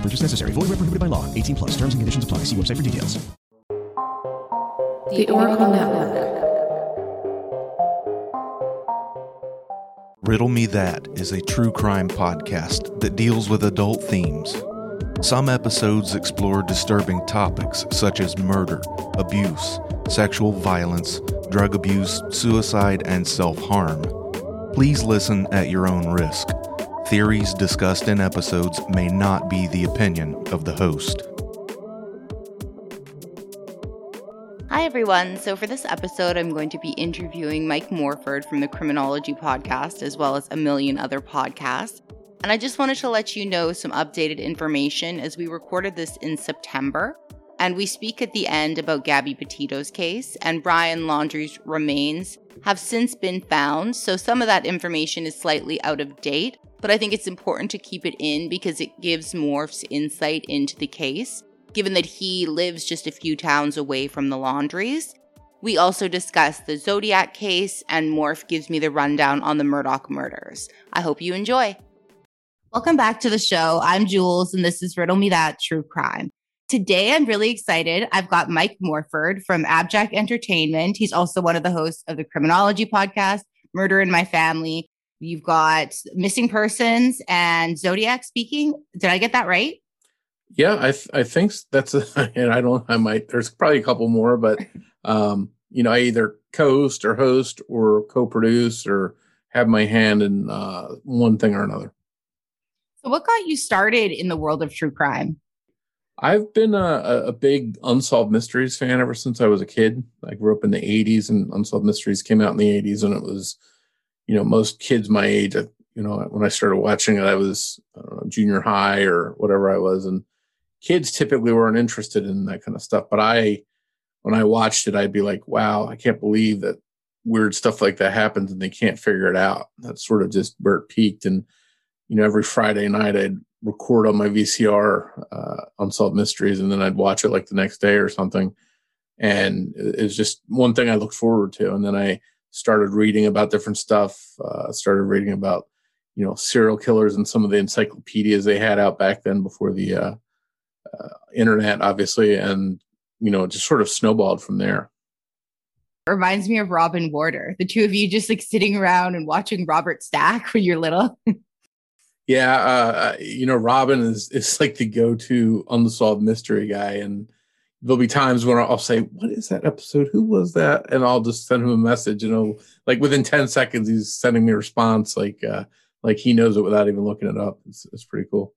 No purchase necessary. Void where prohibited by law. 18 plus. Terms and conditions apply. See website for details. The Oracle Network. Riddle Me That is a true crime podcast that deals with adult themes. Some episodes explore disturbing topics such as murder, abuse, sexual violence, drug abuse, suicide, and self harm. Please listen at your own risk. Theories discussed in episodes may not be the opinion of the host. Hi, everyone. So, for this episode, I'm going to be interviewing Mike Morford from the Criminology Podcast, as well as a million other podcasts. And I just wanted to let you know some updated information as we recorded this in September. And we speak at the end about Gabby Petito's case, and Brian Laundrie's remains have since been found. So, some of that information is slightly out of date, but I think it's important to keep it in because it gives Morph's insight into the case given that he lives just a few towns away from the Laundries. We also discuss the Zodiac case, and Morph gives me the rundown on the Murdaugh murders. I hope you enjoy. Welcome back to the show. I'm Jules, and this is Riddle Me That True Crime. Today, I'm really excited. I've got Mike Morford from Abjack Entertainment. He's also one of the hosts of the Criminology podcast, Murder in My Family. You've got Missing Persons and Zodiac speaking. Did I get that right? Yeah, I th- I think that's a, and I don't I might there's probably a couple more, but um, you know, I either co-host or host or co-produce or have my hand in uh, one thing or another. So, what got you started in the world of true crime? I've been a, a big unsolved mysteries fan ever since I was a kid. I grew up in the '80s, and unsolved mysteries came out in the '80s, and it was, you know, most kids my age. You know, when I started watching it, I was I know, junior high or whatever I was, and kids typically weren't interested in that kind of stuff. But I, when I watched it, I'd be like, wow, I can't believe that weird stuff like that happens and they can't figure it out. That's sort of just where it peaked. And, you know, every Friday night I'd record on my VCR uh, Unsolved Mysteries and then I'd watch it like the next day or something. And it was just one thing I looked forward to. And then I started reading about different stuff, uh, started reading about, you know, serial killers and some of the encyclopedias they had out back then before the, uh, uh, internet, obviously, and you know, just sort of snowballed from there. reminds me of Robin Warder. The two of you just like sitting around and watching Robert Stack when you're little. yeah, uh, you know, Robin is is like the go-to unsolved mystery guy, and there'll be times when I'll say, "What is that episode? Who was that?" And I'll just send him a message. You know, like within ten seconds, he's sending me a response, like uh, like he knows it without even looking it up. It's, it's pretty cool.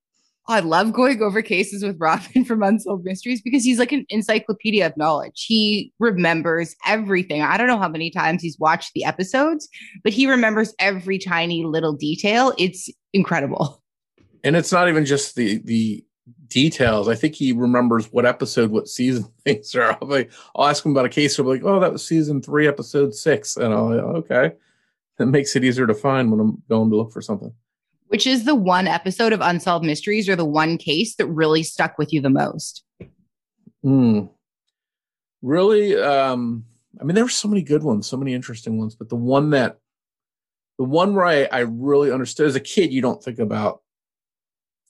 I love going over cases with Robin from Unsolved Mysteries because he's like an encyclopedia of knowledge. He remembers everything. I don't know how many times he's watched the episodes, but he remembers every tiny little detail. It's incredible. And it's not even just the the details. I think he remembers what episode, what season things are. I'll, like, I'll ask him about a case. I'll be like, "Oh, that was season three, episode six. and I'll like, okay. That makes it easier to find when I'm going to look for something which is the one episode of Unsolved Mysteries or the one case that really stuck with you the most? Hmm. Really, um, I mean, there were so many good ones, so many interesting ones, but the one that, the one where I, I really understood as a kid, you don't think about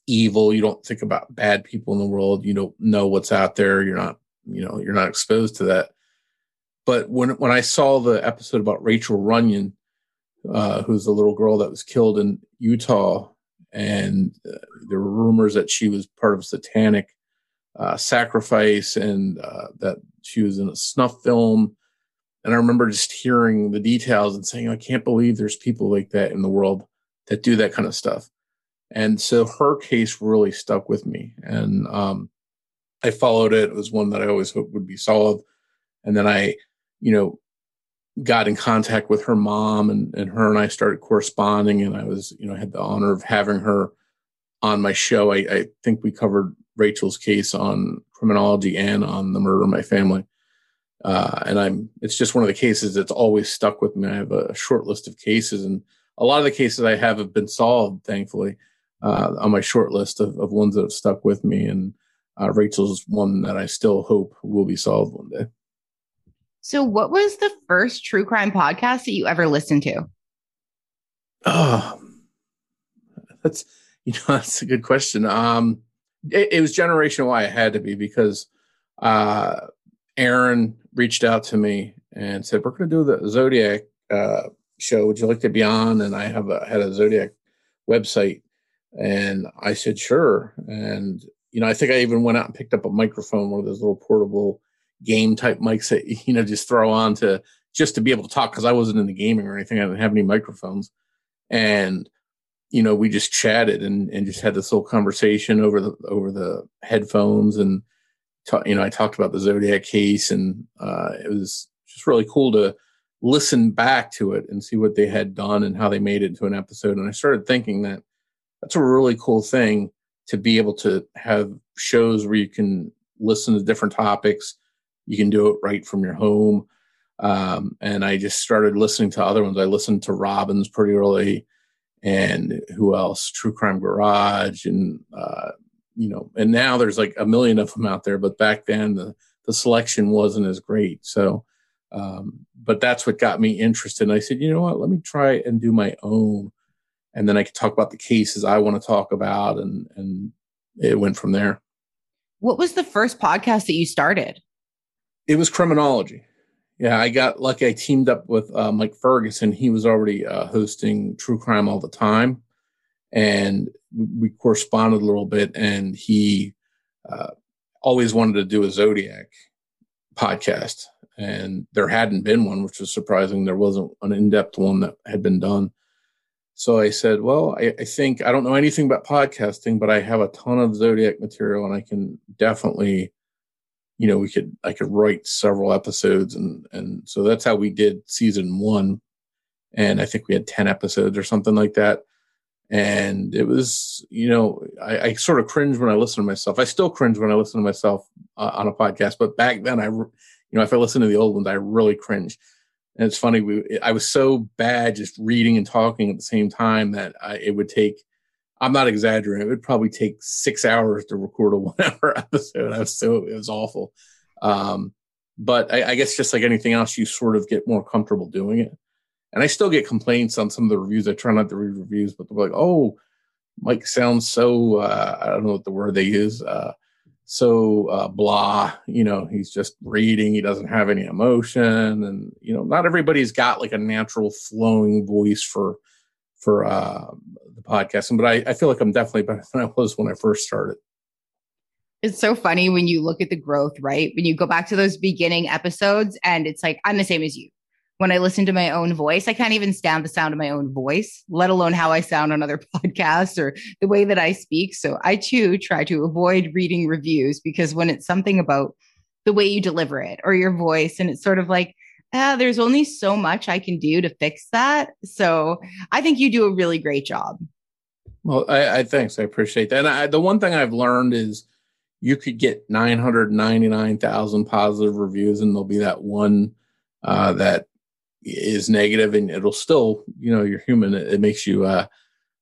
evil, you don't think about bad people in the world, you don't know what's out there, you're not, you know, you're not exposed to that. But when when I saw the episode about Rachel Runyon, uh, who's the little girl that was killed in Utah, and uh, there were rumors that she was part of satanic uh, Sacrifice and uh, that she was in a snuff film. And I remember just hearing the details and saying, I can't believe there's people like that in the world that do that kind of stuff. And so her case really stuck with me. And um, I followed it. It was one that I always hoped would be solved. And then I, you know, got in contact with her mom and, and her and I started corresponding. And I was, you know, had the honor of having her on my show. I, I think we covered Rachel's case on criminology and on the murder of my family. Uh, and I'm, it's just one of the cases that's always stuck with me. I have a short list of cases and a lot of the cases I have have been solved, thankfully, uh, on my short list of, of ones that have stuck with me. And uh, Rachel's one that I still hope will be solved one day. So, what was the first true crime podcast that you ever listened to? Oh, that's you know that's a good question. Um, it, it was Generation Why. It had to be because uh, Aaron reached out to me and said, "We're going to do the Zodiac uh, show. Would you like to be on?" And I have a, had a Zodiac website, and I said, "Sure." And you know, I think I even went out and picked up a microphone, one of those little portable game type mics that you know just throw on to just to be able to talk because I wasn't in the gaming or anything. I didn't have any microphones, and you know, we just chatted and, and just had this little conversation over the over the headphones and you know, I talked about the Zodiac case and uh, it was just really cool to listen back to it and see what they had done and how they made it into an episode. And I started thinking that that's a really cool thing to be able to have shows where you can listen to different topics. You can do it right from your home. Um, and I just started listening to other ones. I listened to Robbins pretty early and who else? True Crime Garage and, uh, you know, and now there's like a million of them out there, but back then the, the selection wasn't as great. So, um, but that's what got me interested. And I said, you know what, let me try and do my own. And then I could talk about the cases I want to talk about. And, and it went from there. What was the first podcast that you started? It was criminology. Yeah, I got lucky. I teamed up with uh, Mike Ferguson. He was already uh, hosting True Crime all the time. And we corresponded a little bit. And he uh, always wanted to do a Zodiac podcast and there hadn't been one, which was surprising. There wasn't an in depth one that had been done. So I said, Well, I, I, think I don't know anything about podcasting, but I have a ton of Zodiac material and I can definitely, you know, we could, I could write several episodes. And, and so that's how we did season one. And I think we had 10 episodes or something like that. And it was, you know, I, I sort of cringe when I listen to myself. I still cringe when I listen to myself uh, on a podcast, but back then I, you know, if I listen to the old ones, I really cringe. And it's funny, we I was so bad just reading and talking at the same time that I, it would take. I'm not exaggerating. It would probably take six hours to record a one hour episode. I was so it was awful. Um, but I, I guess just like anything else, you sort of get more comfortable doing it. And I still get complaints on some of the reviews. I try not to read reviews, but they're like, "Oh, Mike sounds so uh, I don't know what the word they use. Uh, so uh, blah you know he's just reading he doesn't have any emotion and you know not everybody's got like a natural flowing voice for for uh the podcasting but I, I feel like i'm definitely better than i was when i first started. It's so funny when you look at the growth right? When you go back to those beginning episodes and it's like i'm the same as you when I listen to my own voice. I can't even stand the sound of my own voice, let alone how I sound on other podcasts or the way that I speak. So I too try to avoid reading reviews because when it's something about the way you deliver it or your voice, and it's sort of like, ah, there's only so much I can do to fix that. So I think you do a really great job. Well, I, I thanks. I appreciate that. And I, the one thing I've learned is you could get 999,000 positive reviews and there'll be that one uh, that is negative and it'll still you know you're human it, it makes you uh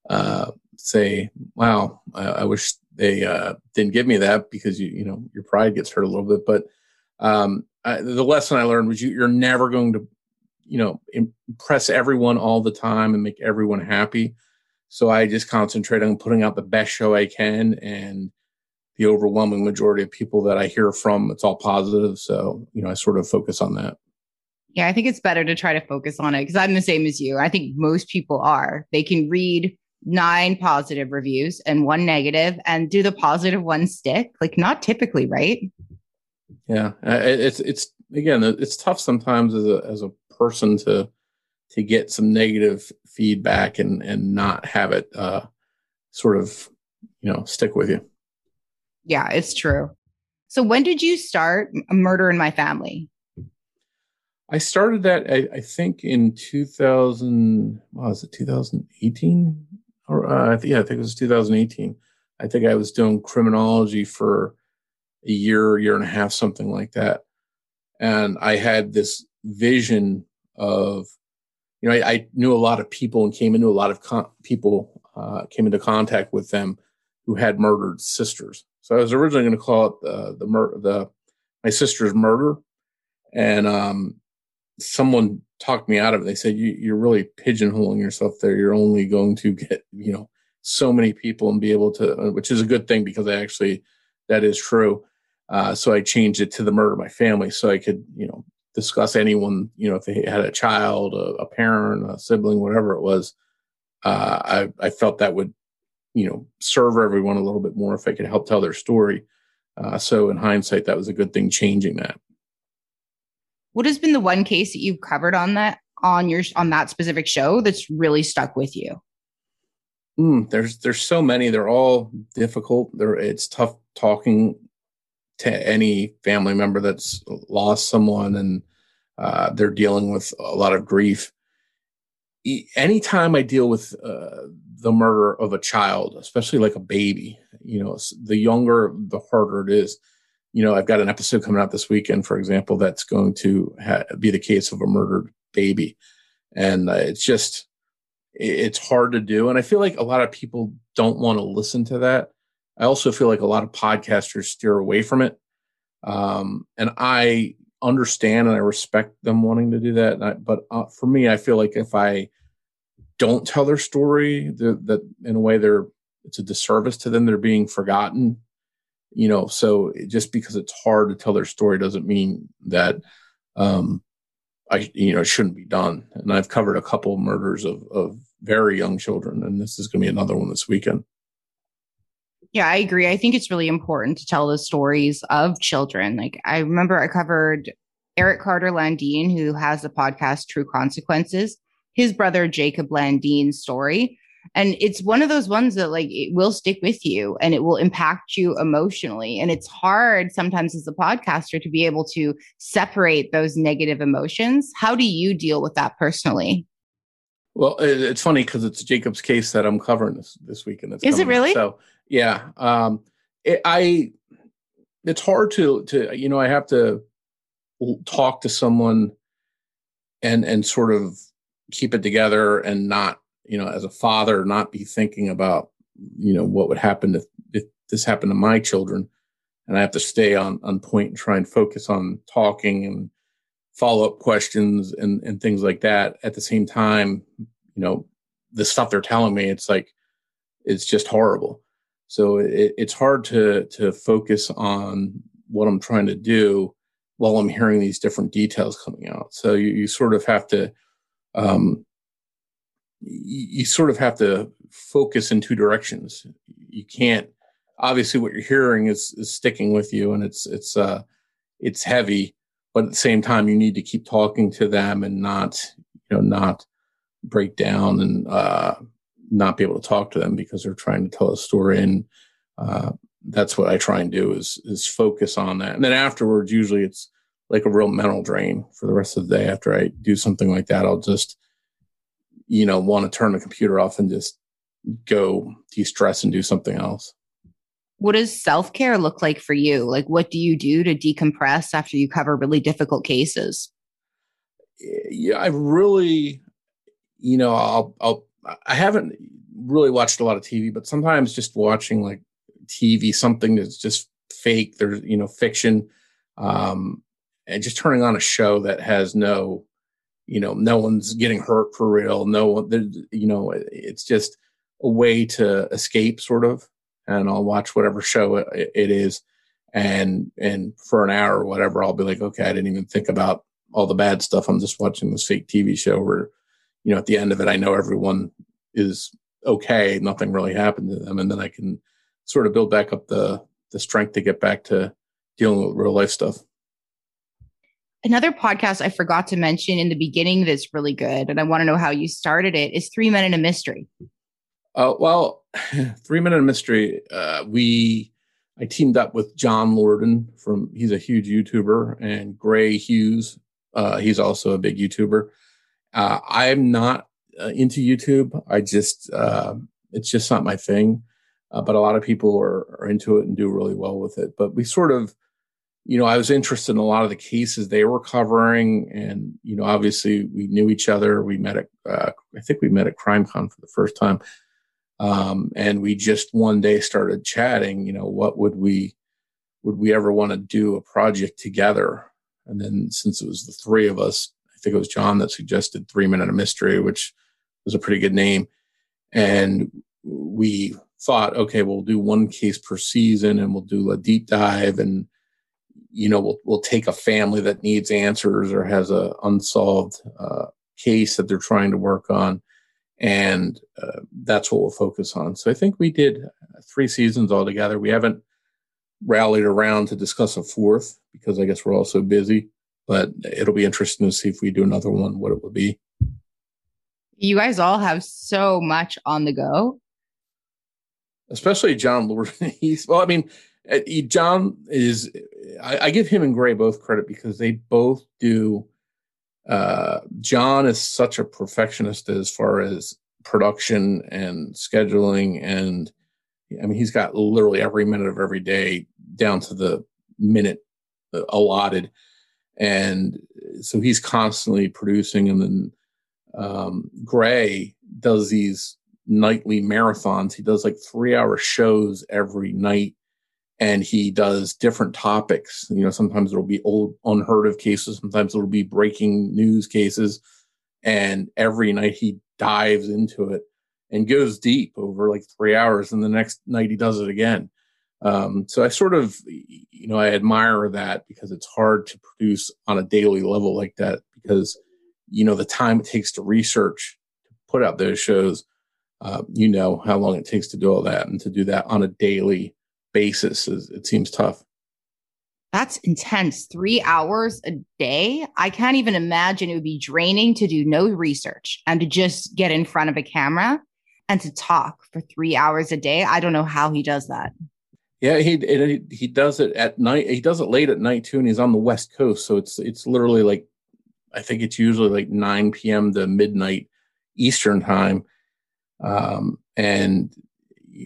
uh say wow i, I wish they uh didn't give me that because you you know your pride gets hurt a little bit. But um I, the lesson i learned was you, you're never going to you know impress everyone all the time and make everyone happy. So i just concentrate on putting out the best show i can and the overwhelming majority of people that i hear from it's all positive. So you know i sort of focus on that yeah, I think it's better to try to focus on it because I'm the same as you. I think most people are. They can read nine positive reviews and one negative, and do the positive one stick? Like, not typically, right? Yeah, it's it's again, it's tough sometimes as a as a person to to get some negative feedback and and not have it uh, sort of you know stick with you. Yeah, it's true. So when did you start Murder in My Family? I started that I, I think in 2000. Was it 2018? Or uh, yeah, I think it was 2018. I think I was doing criminology for a year, year and a half, something like that. And I had this vision of, you know, I, I knew a lot of people and came into a lot of con- people, uh, came into contact with them who had murdered sisters. So I was originally going to call it uh, the mur- the my sister's murder, and um, someone talked me out of it. They said you, you're really pigeonholing yourself there. You're only going to get you know so many people and be able to, uh, which is a good thing because I actually that is true. Uh, so I changed it to the murder of my family, so I could you know discuss anyone you know if they had a child, a, a parent, a sibling, whatever it was. Uh, I I felt that would you know serve everyone a little bit more if I could help tell their story. Uh, so in hindsight, that was a good thing changing that. What has been the one case that you've covered on that on your on that specific show that's really stuck with you? Mm, there's there's so many. They're all difficult. There it's tough talking to any family member that's lost someone and uh, they're dealing with a lot of grief. Anytime I deal with uh, the murder of a child, especially like a baby. You know, the younger, the harder it is. You know, I've got an episode coming out this weekend, for example, that's going to ha- be the case of a murdered baby. And uh, it's just, it's hard to do. And I feel like a lot of people don't want to listen to that. I also feel like a lot of podcasters steer away from it. Um, and I understand and I respect them wanting to do that. I, but uh, for me, I feel like if I, don't tell their story that in a way they're it's a disservice to them they're being forgotten you know so just because it's hard to tell their story doesn't mean that um i you know it shouldn't be done and i've covered a couple murders of of very young children and this is going to be another one this weekend yeah, I agree. I think it's really important to tell the stories of children. Like I remember I covered Eric Carter Landine, who has the podcast True Consequences his brother Jacob Landine's story. And it's one of those ones that like it will stick with you and it will impact you emotionally. And it's hard sometimes as a podcaster to be able to separate those negative emotions. How do you deal with that personally? Well, it's funny because it's Jacob's case that I'm covering this this weekend. Is it really? So yeah, um, it, I it's hard to to you know I have to talk to someone and and sort of keep it together and not, you know, as a father, not be thinking about, you know, what would happen if, if this happened to my children. And I have to stay on, on point and try and focus on talking and follow up questions and, and things like that. At the same time, you know, the stuff they're telling me, it's like, it's just horrible. So it, it's hard to, to focus on what I'm trying to do while I'm hearing these different details coming out. So you, you sort of have to um, you, sort of have to focus in two directions. You can't obviously what you're hearing is is sticking with you and it's it's uh it's heavy but at the same time you need to keep talking to them and not you know not break down and uh not be able to talk to them because they're trying to tell a story and uh that's what I try and do is is focus on that and then afterwards usually it's like a real mental drain for the rest of the day. After I do something like that, I'll just, you know, want to turn the computer off and just go de stress and do something else. What does self care look like for you? Like, what do you do to decompress after you cover really difficult cases? Yeah, I really, you know, I'll, I'll, I haven't really watched a lot of TV, but sometimes just watching like TV, something that's just fake, there's, you know, fiction. Um, and just turning on a show that has no, you know, no one's getting hurt for real. No one, you know, it's just a way to escape, sort of. And I'll watch whatever show it, it is, and and for an hour or whatever, I'll be like, okay, I didn't even think about all the bad stuff. I'm just watching this fake TV show where, you know, at the end of it, I know everyone is okay, nothing really happened to them, and then I can sort of build back up the the strength to get back to dealing with real life stuff. Another podcast I forgot to mention in the beginning that's really good, and I want to know how you started it, is Three Men in a Mystery. Uh, well, Three Men in a Mystery, uh, we I teamed up with John Lordan from he's a huge YouTuber and Gray Hughes, uh, he's also a big YouTuber. Uh, I'm not uh, into YouTube. I just uh, it's just not my thing. Uh, but a lot of people are, are into it and do really well with it. But we sort of you know, I was interested in a lot of the cases they were covering, and you know, obviously we knew each other. We met at, uh, I think we met at CrimeCon for the first time, um, and we just one day started chatting. You know, what would we would we ever want to do a project together? And then since it was the three of us, I think it was John that suggested Three in a Mystery, which was a pretty good name, and we thought, okay, we'll do one case per season, and we'll do a deep dive and you know, we'll, we'll take a family that needs answers or has a unsolved uh, case that they're trying to work on. And uh, that's what we'll focus on. So I think we did three seasons altogether. We haven't rallied around to discuss a fourth because I guess we're all so busy, but it'll be interesting to see if we do another one, what it would be. You guys all have so much on the go. Especially John Lordan. He's, well, I mean, John is, I, I, give him and Gray both credit because they both do. Uh, John is such a perfectionist as far as production and scheduling, and I mean, he's got literally every minute of every day down to the minute uh, allotted, and so he's constantly producing. And then um, Gray does these nightly marathons. He does like three hour shows every night and he does different topics. You know, sometimes it'll be old, unheard of cases, sometimes it'll be breaking news cases. And every night he dives into it and goes deep over like three hours. And the next night he does it again. Um, so I sort of, you know, I admire that because it's hard to produce on a daily level like that because, you know, the time it takes to research, to put out those shows, uh, you know, how long it takes to do all that and to do that on a daily basis is it seems tough. That's intense. Three hours a day. I can't even imagine it would be draining to do no research and to just get in front of a camera and to talk for three hours a day. I don't know how he does that. Yeah, he he, he does it at night. He does it late at night too, and he's on the West Coast, so it's it's literally like I think it's usually like 9 p.m. to midnight Eastern time. Um, and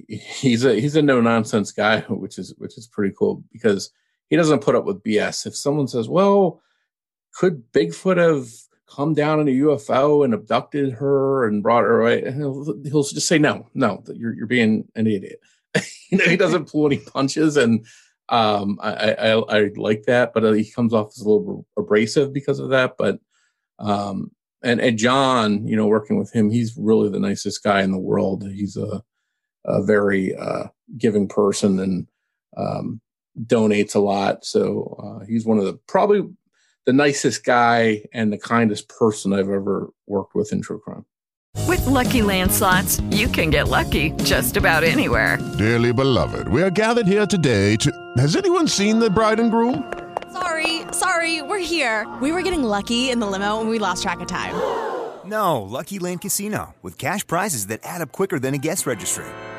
he's a he's a no nonsense guy, which is which is pretty cool because he doesn't put up with BS. If someone says, "Well, could Bigfoot have come down in a UFO and abducted her and brought her away?" He'll, he'll just say, "No, no, you're you're being an idiot." you know, he doesn't pull any punches, and um, I, I, I like that, but uh, he comes off as a little abrasive because of that. But um, and and John, you know, working with him, he's really the nicest guy in the world. He's a a very uh, giving person and um, donates a lot. So uh, he's one of the probably the nicest guy and the kindest person I've ever worked with in true crime. With lucky landslots, you can get lucky just about anywhere. Dearly beloved, we are gathered here today to. Has anyone seen the bride and groom? Sorry, sorry, we're here. We were getting lucky in the limo and we lost track of time. No, Lucky Land Casino with cash prizes that add up quicker than a guest registry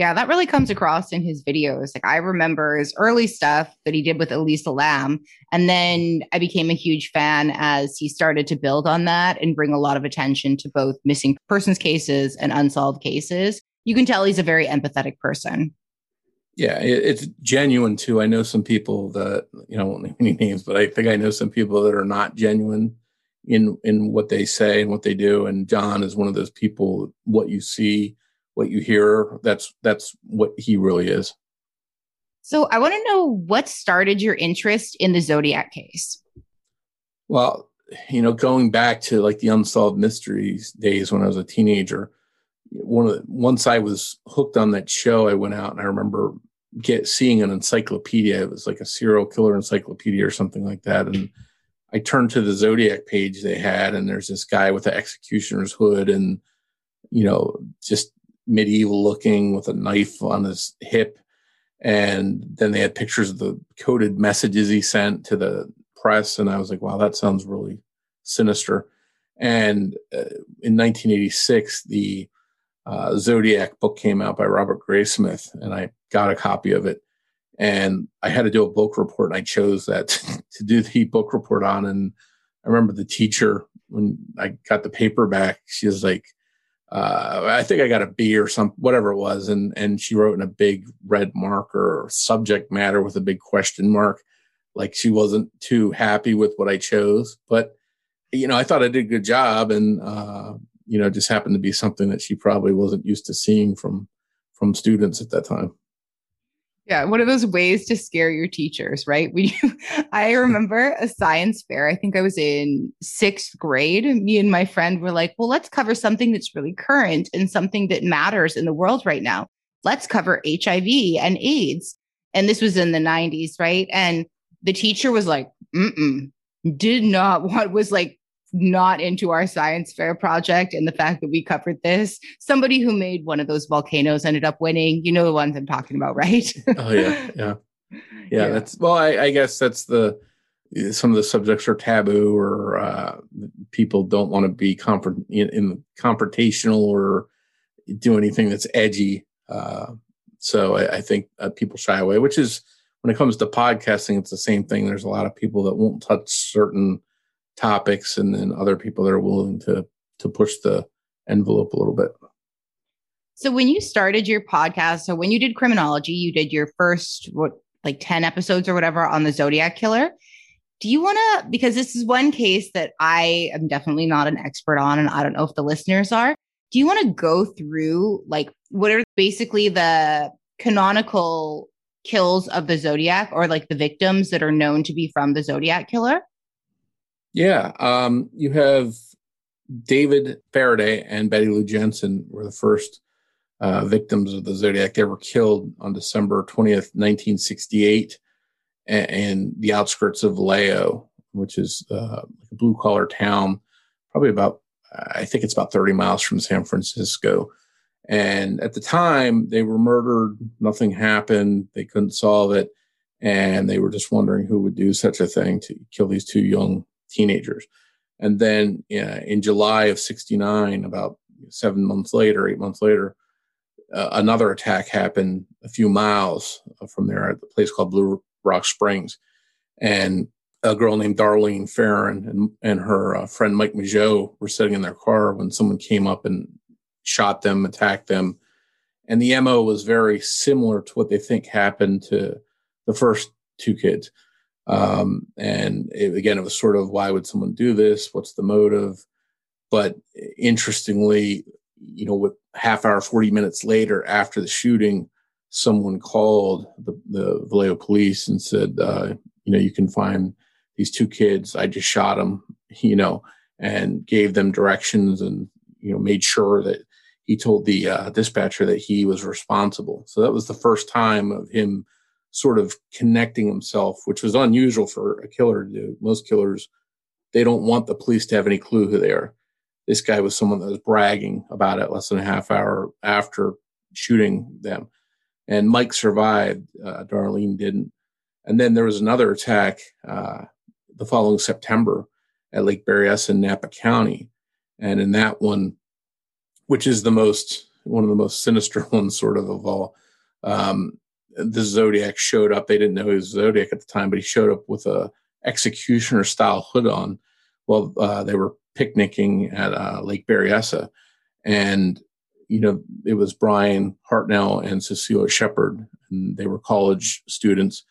Yeah, that really comes across in his videos. Like I remember his early stuff that he did with Elisa Lam. And then I became a huge fan as he started to build on that and bring a lot of attention to both missing persons cases and unsolved cases. You can tell he's a very empathetic person. Yeah, it's genuine too. I know some people that you know won't name any names, but I think I know some people that are not genuine in in what they say and what they do. And John is one of those people. What you see, what you hear, that's that's what he really is. So I want to know what started your interest in the Zodiac case. Well, you know, going back to like the unsolved mysteries days when I was a teenager, one of the, once I was hooked on that show, I went out and I remember get seeing an encyclopedia. It was like a serial killer encyclopedia or something like that, and I turned to the Zodiac page they had, and there's this guy with the executioner's hood and you know just medieval looking with a knife on his hip. And then they had pictures of the coded messages he sent to the press. And i was like wow that sounds really sinister. And uh, in 1986 the uh, zodiac book came out by Robert Graysmith and i got a copy of it. And i had to do a book report and i chose that to do the book report on. And i remember the teacher when i got the paper back she was like uh, I think I got a B or some whatever it was, and and she wrote in a big red marker subject matter with a big question mark, like she wasn't too happy with what I chose. But you know, I thought I did a good job, and uh, you know, just happened to be something that she probably wasn't used to seeing from from students at that time. Yeah, one of those ways to scare your teachers, right? We, I remember a science fair. I think I was in sixth grade. Me and my friend were like, "Well, let's cover something that's really current and something that matters in the world right now. Let's cover HIV and AIDS." And this was in the '90s, right? And the teacher was like, "Mm-mm," did not want was like not into our science fair project and the fact that we covered this. Somebody who made one of those volcanoes ended up winning. You know the ones I'm talking about, right? oh yeah, yeah, yeah. Yeah, that's well. I, I guess that's the some of the subjects are taboo or uh, people don't want to be confront in, in, confrontational or do anything that's edgy. Uh, so I, I think uh, people shy away, which is when it comes to podcasting, it's the same thing. There's a lot of people that won't touch certain topics and then other people that are willing to to push the envelope a little bit. So when you started your podcast, so when you did criminology, you did your first what like 10 episodes or whatever on the Zodiac killer. Do you want to because this is one case that I am definitely not an expert on and I don't know if the listeners are. Do you want to go through like what are basically the canonical kills of the Zodiac or like the victims that are known to be from the Zodiac killer? Yeah. Um, you have David Faraday and Betty Lou Jensen were the first uh, victims of the Zodiac. They were killed on December 20th, 1968, in the outskirts of Vallejo, which is uh, a blue collar town, probably about, I think it's about 30 miles from San Francisco. And at the time, they were murdered. Nothing happened. They couldn't solve it. And they were just wondering who would do such a thing to kill these two young teenagers. And then uh, in July of 69, about seven months later, eight months later, uh, another attack happened a few miles from there at the place called Blue Rock Springs. And a girl named Darlene Ferrin and, and her uh, friend Mike Mageau were sitting in their car when someone came up and shot them, attacked them. And the MO was very similar to what they think happened to the first two kids. Um, and it, again, it was sort of why would someone do this? What's the motive? But interestingly, you know, with half hour, 40 minutes later after the shooting, someone called the, the Vallejo police and said, uh, you know, you can find these two kids. I just shot them, you know, and gave them directions and, you know, made sure that he told the uh, dispatcher that he was responsible. So that was the first time of him sort of connecting himself, which was unusual for a killer to do. Most killers, they don't want the police to have any clue who they are. This guy was someone that was bragging about it less than a half hour after shooting them. And Mike survived, uh, Darlene didn't. And then there was another attack uh, the following September at Lake Berryessa in Napa County. And in that one, which is the most, one of the most sinister ones, sort of, of all, um, the Zodiac showed up. They didn't know he was Zodiac at the time, but he showed up with a executioner style hood on while uh, they were picnicking at uh, Lake Berryessa. And, you know, it was Bryan Hartnell and Cecelia Shepard, and they were college students.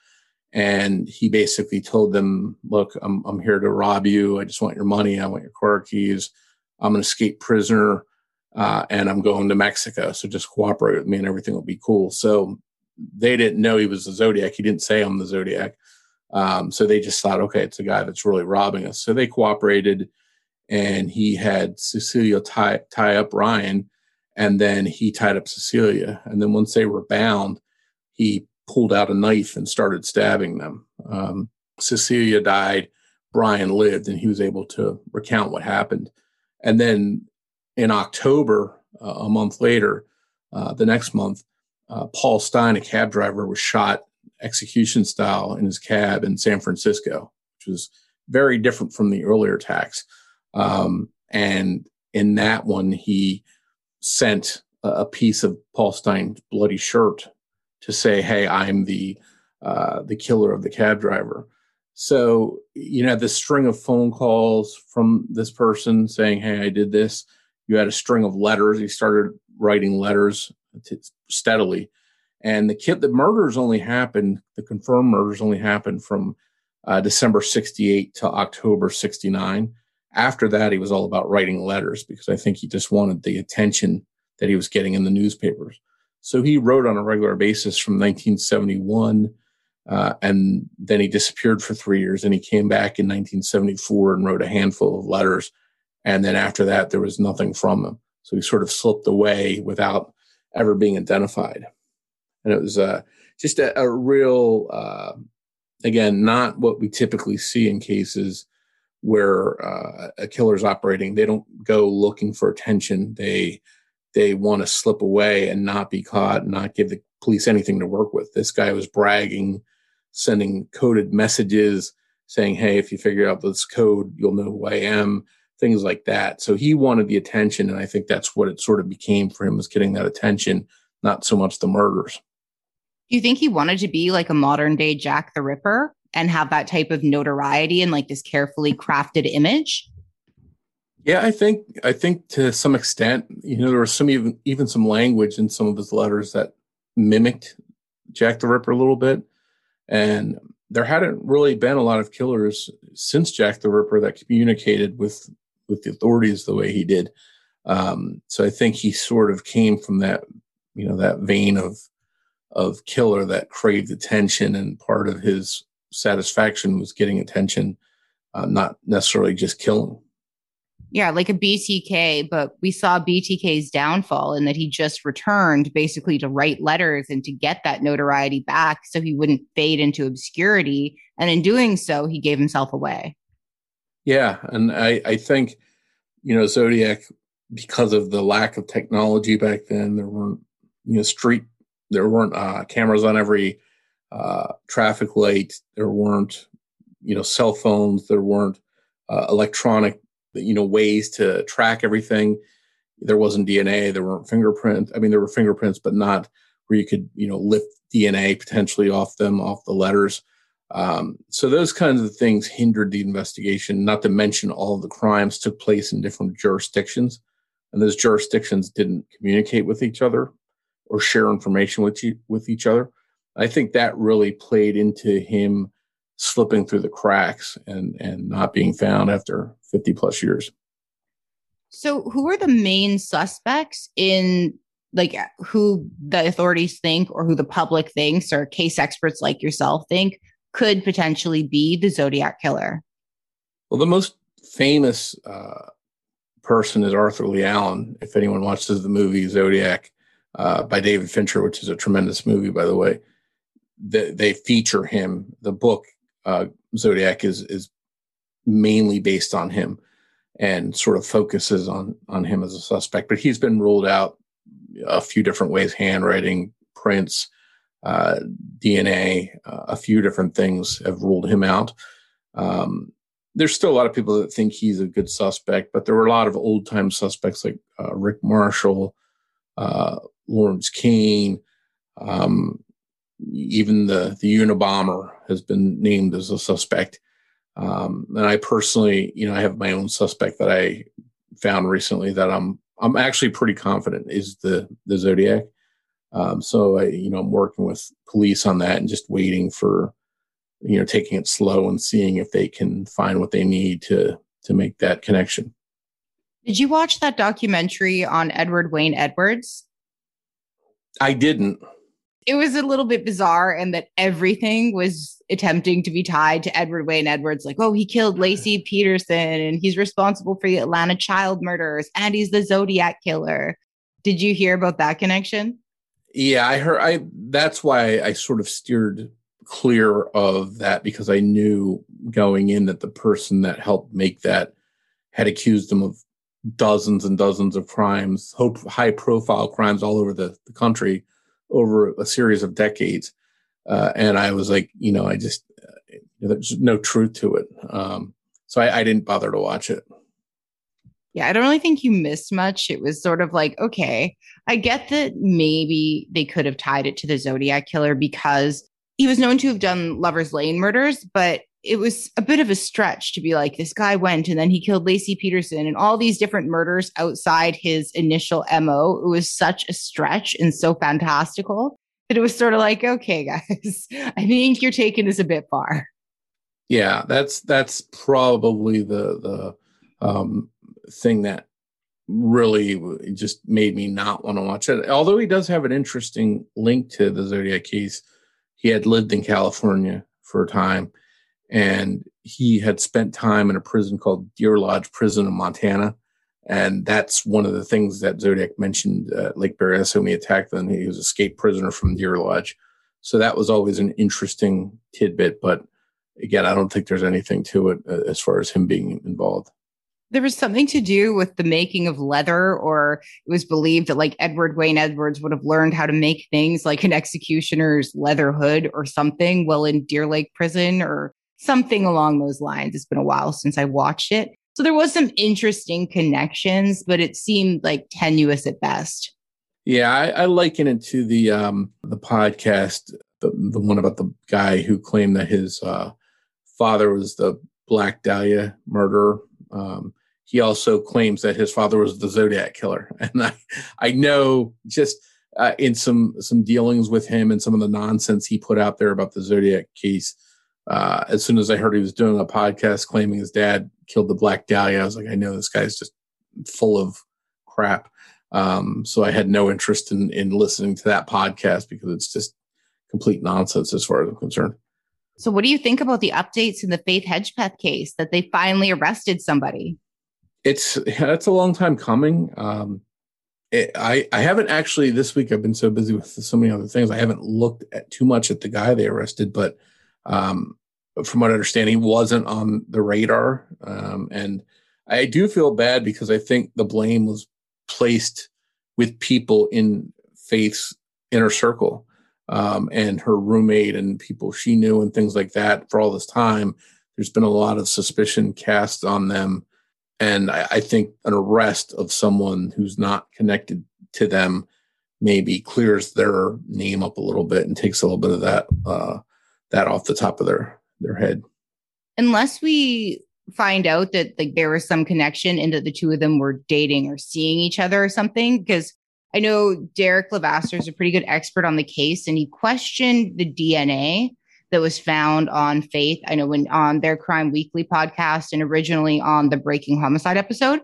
And he basically told them, Look, I'm, I'm here to rob you. I just want your money. I want your car keys. I'm an escaped prisoner uh, and I'm going to Mexico. So just cooperate with me and everything will be cool. So they didn't know he was the Zodiac. He didn't say I'm the Zodiac. Um, so they just thought, okay, it's a guy that's really robbing us. So they cooperated and he had Cecelia tie, tie up Ryan and then he tied up Cecelia. And then once they were bound, he pulled out a knife and started stabbing them. Um, Cecelia died. Bryan lived and he was able to recount what happened. And then in October, uh, a month later, uh, the next month, uh, Paul Stine, a cab driver, was shot execution style in his cab in San Francisco, which was very different from the earlier attacks. Um, and in that one, he sent a piece of Paul Stine's bloody shirt to say, "Hey, I'm the uh, the killer of the cab driver." So you know, this string of phone calls from this person saying, "Hey, I did this." You had a string of letters. He started writing letters steadily, and the kid, the murders only happened. The confirmed murders only happened from uh, December '68 to October '69. After that, he was all about writing letters because I think he just wanted the attention that he was getting in the newspapers. So he wrote on a regular basis from 1971 uh, and then he disappeared for three years and he came back in 1974 and wrote a handful of letters. And then after that, there was nothing from him. So he sort of slipped away without ever being identified. And it was uh, just a, a real, uh, again, not what we typically see in cases where uh, a killer's operating. They don't go looking for attention. They they want to slip away and not be caught, not give the police anything to work with. This guy was bragging sending coded messages saying, Hey, if you figure out this code, you'll know who I am, things like that. So he wanted the attention. And I think that's what it sort of became for him was getting that attention, not so much the murders. Do you think he wanted to be like a modern day Jack the Ripper and have that type of notoriety and like this carefully crafted image? Yeah, I think I think to some extent, you know, there was some even even some language in some of his letters that mimicked Jack the Ripper a little bit. And there hadn't really been a lot of killers since Jack the Ripper that communicated with with the authorities the way he did. Um, so I think he sort of came from that, you know, that vein of of killer that craved attention, and part of his satisfaction was getting attention, uh, not necessarily just killing yeah, like a BTK, but we saw BTK's downfall in that he just returned basically to write letters and to get that notoriety back so he wouldn't fade into obscurity. And in doing so, he gave himself away. Yeah. And I, I think, you know, Zodiac, because of the lack of technology back then, there weren't, you know, street, there weren't uh, cameras on every uh, traffic light, there weren't, you know, cell phones, there weren't uh, electronic you know ways to track everything. There wasn't dna there weren't fingerprints i mean there were fingerprints but not where you could you know lift dna potentially off them off the letters um, so those kinds of things hindered the investigation not to mention all the crimes took place in different jurisdictions and those jurisdictions didn't communicate with each other or share information with, you, with each other i think that really played into him slipping through the cracks and and not being found after 50 plus years. So, who are the main suspects in like who the authorities think or who the public thinks or case experts like yourself think could potentially be the Zodiac killer? Well, the most famous uh, person is Arthur Leigh Allen. If anyone watches the movie Zodiac uh, by David Fincher, which is a tremendous movie, by the way, they, they feature him. The book uh, Zodiac is is mainly based on him and sort of focuses on on him as a suspect. But he's been ruled out a few different ways: handwriting, prints, uh, DNA, uh, a few different things have ruled him out. Um, there's still a lot of people that think he's a good suspect, but there were a lot of old time suspects like uh, Rick Marshall, uh, Lawrence Kane, um, even the the Unabomber has been named as a suspect. Um, and I personally, you know, I have my own suspect that I found recently that I'm I'm actually pretty confident is the the Zodiac. Um, so I, you know, I'm working with police on that and just waiting for, you know, taking it slow and seeing if they can find what they need to to make that connection. Did you watch that documentary on Edward Wayne Edwards? I didn't. It was a little bit bizarre in that everything was attempting to be tied to Edward Wayne Edwards, like, oh, he killed Laci Peterson and he's responsible for the Atlanta child murders and he's the Zodiac killer. Did you hear about that connection? Yeah, I heard I that's why I sort of steered clear of that because I knew going in that the person that helped make that had accused him of dozens and dozens of crimes, high profile crimes all over the, the country over a series of decades. Uh, and I was like, you know, I just, uh, there's no truth to it. Um, so I, I didn't bother to watch it. Yeah, I don't really think you missed much. It was sort of like, okay, I get that maybe they could have tied it to the Zodiac killer because he was known to have done Lover's Lane murders, but it was a bit of a stretch to be like, this guy went and then he killed Laci Peterson and all these different murders outside his initial MO. It was such a stretch and so fantastical that it was sort of like, okay, guys, I think you're taking this a bit far. Yeah, that's that's probably the the um, thing that really just made me not want to watch it. Although he does have an interesting link to the Zodiac case. He had lived in California for a time and he had spent time in a prison called Deer Lodge Prison in Montana. And that's one of the things that Zodiac mentioned uh, Lake Berryessa when he attacked them. He was a escaped prisoner from Deer Lodge. So that was always an interesting tidbit. But again, I don't think there's anything to it uh, as far as him being involved. There was something to do with the making of leather, or it was believed that like Edward Wayne Edwards would have learned how to make things like an executioner's leather hood or something while in Deer Lake prison, or something along those lines. It's been a while since I watched it. So there was some interesting connections, but it seemed like tenuous at best. Yeah, I, I liken it to the um the podcast, the the one about the guy who claimed that his uh, father was the Black Dahlia murderer. Um, he also claims that his father was the Zodiac killer, and I I know just uh, in some some dealings with him and some of the nonsense he put out there about the Zodiac case uh, as soon as I heard he was doing a podcast claiming his dad killed the Black Dahlia, I was like, I know this guy's just full of crap. Um, so I had no interest in in listening to that podcast because it's just complete nonsense as far as I'm concerned. So, what do you think about the updates in the Faith Hedgepeth case that they finally arrested somebody? It's it's a long time coming. Um, it, I I haven't actually this week. I've been so busy with so many other things. I haven't looked at too much at the guy they arrested, but um, from what I understand, he wasn't on the radar. Um, and I do feel bad because I think the blame was placed with people in Faith's inner circle um, and her roommate and people she knew and things like that for all this time. There's been a lot of suspicion cast on them. And I, I think an arrest of someone who's not connected to them maybe clears their name up a little bit and takes a little bit of that uh, that off the top of their their head. Unless we find out that like there was some connection and that the two of them were dating or seeing each other or something, because I know Derek Levasseur is a pretty good expert on the case, and he questioned the DNA that was found on Faith. I know when on their Crime Weekly podcast and originally on the Breaking Homicide episode.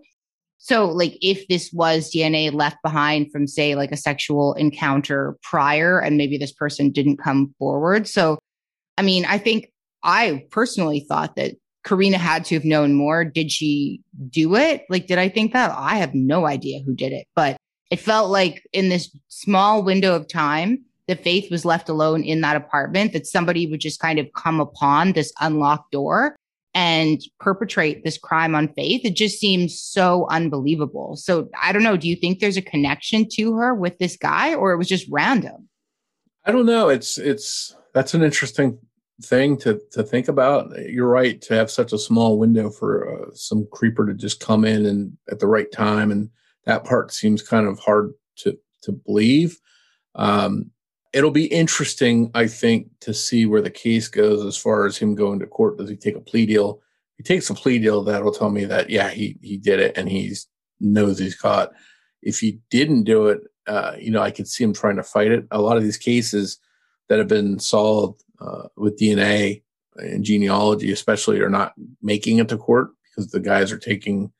So, like, if this was DNA left behind from, say, like a sexual encounter prior, and maybe this person didn't come forward. So, I mean, I think I personally thought that Karena had to have known more. Did she do it? Like, did I think that? I have no idea who did it, but it felt like in this small window of time, that Faith was left alone in that apartment, that somebody would just kind of come upon this unlocked door and perpetrate this crime on Faith. It just seems so unbelievable. So I don't know. Do you think there's a connection to her with this guy or it was just random? I don't know. It's, it's, that's an interesting thing to to think about. You're right to have such a small window for uh, some creeper to just come in and at the right time, and that part seems kind of hard to to believe. Um, it'll be interesting, I think, to see where the case goes as far as him going to court. Does he take a plea deal? If he takes a plea deal, that'll tell me that yeah, he he did it and he knows he's caught. if he didn't do it, uh, you know, I could see him trying to fight it. A lot of these cases that have been solved uh, with DNA and genealogy, especially, are not making it to court because the guys are taking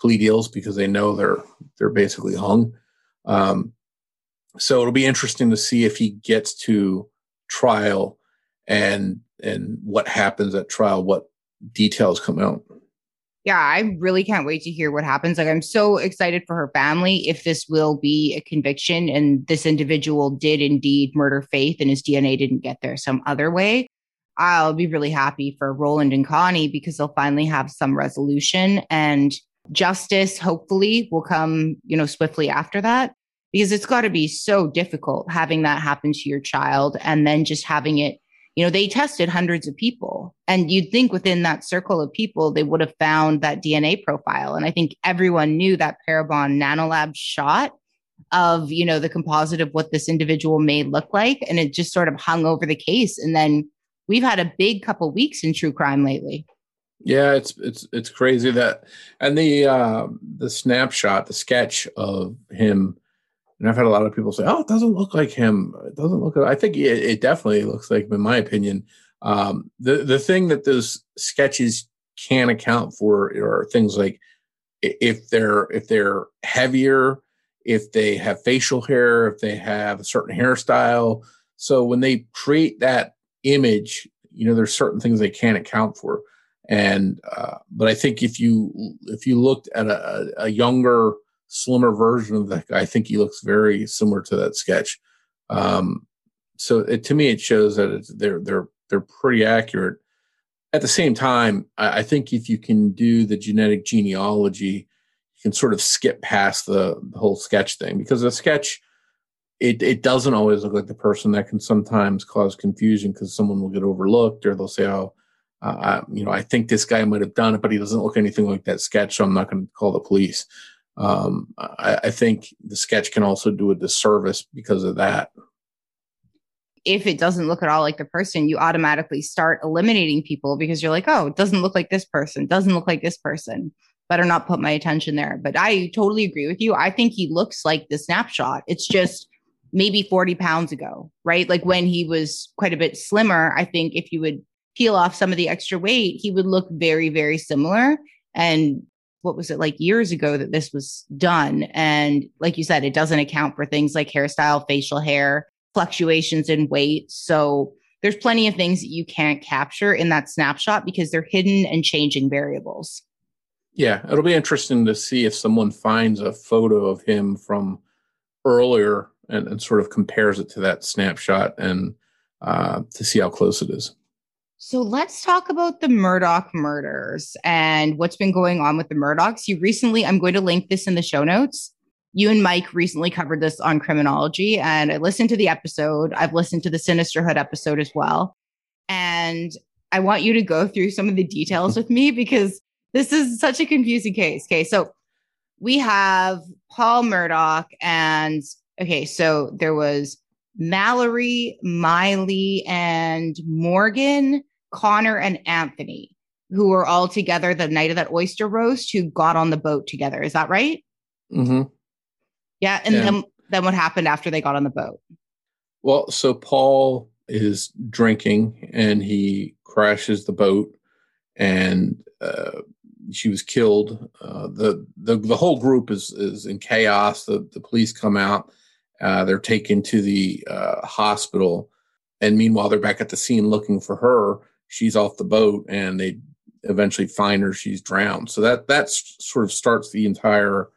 plea deals because they know they're they're basically hung. Um, so it'll be interesting to see if he gets to trial and and what happens at trial, what details come out. Yeah, I really can't wait to hear what happens. Like, I'm so excited for her family if this will be a conviction and this individual did indeed murder Faith and his DNA didn't get there some other way. I'll be really happy for Roland and Connie because they'll finally have some resolution and justice, hopefully, will come, you know, swiftly after that because it's got to be so difficult having that happen to your child and then just having it you know they tested hundreds of people and you'd think within that circle of people they would have found that dna profile. And i think everyone knew that Parabon NanoLab shot of you know the composite of what this individual may look like. And it just sort of hung over the case. And then we've had a big couple weeks in true crime lately. Yeah it's it's it's crazy that and the uh the snapshot the sketch of him and I've had a lot of people say, "Oh, it doesn't look like him. It doesn't look." Like, I think it, it, definitely looks like him, in my opinion. Um, the the thing that those sketches can account for are things like if they're if they're heavier, if they have facial hair, if they have a certain hairstyle. So when they create that image, you know, there's certain things they can't account for. And uh, but I think if you if you looked at a, a younger slimmer version of that. I think he looks very similar to that sketch. Um, so it, to me, it shows that they're they're they're pretty accurate. At the same time, I, I, think if you can do the genetic genealogy, you can sort of skip past the, the whole sketch thing because the sketch it it doesn't always look like the person. That can sometimes cause confusion because someone will get overlooked or they'll say, "Oh." Uh, you know, I think this guy might have done it, but he doesn't look anything like that sketch, so I'm not going to call the police. Um, I, I think the sketch can also do a disservice because of that if it doesn't look at all like the person, you automatically start eliminating people because you're like, oh, it doesn't look like this person, doesn't look like this person. Better not put my attention there. But I totally agree with you. I think he looks like the snapshot. It's just maybe 40 pounds ago, right? Like when he was quite a bit slimmer, I think if you would peel off some of the extra weight, he would look very, very similar. And what was it like years ago that this was done? And like you said it doesn't account for things like hairstyle facial hair fluctuations in weight. So there's plenty of things that you can't capture in that snapshot because they're hidden and changing variables. Yeah it'll be interesting to see if someone finds a photo of him from earlier and, and sort of compares it to that snapshot and uh, to see how close it is so let's talk about the Murdaugh murders and what's been going on with the Murdaughs. You recently, I'm going to link this in the show notes. You and Mike recently covered this on criminology, and I listened to the episode. I've listened to the Sinisterhood episode as well. And I want you to go through some of the details with me because this is such a confusing case. Okay. So we have Paul Murdaugh, and okay, so there was Mallory, Miley, and Morgan Connor and Anthony, who were all together the night of that oyster roast, who got on the boat together. Is that right? Mm-hmm. Yeah. And yeah. then then what happened after they got on the boat? Well, so Paul is drinking and he crashes the boat, and uh, she was killed. Uh, the the the whole group is is in chaos. The the police come out. Uh, they're taken to the uh, hospital, and meanwhile they're back at the scene looking for her she's off the boat and they eventually find her she's drowned. So that that sort of starts the entire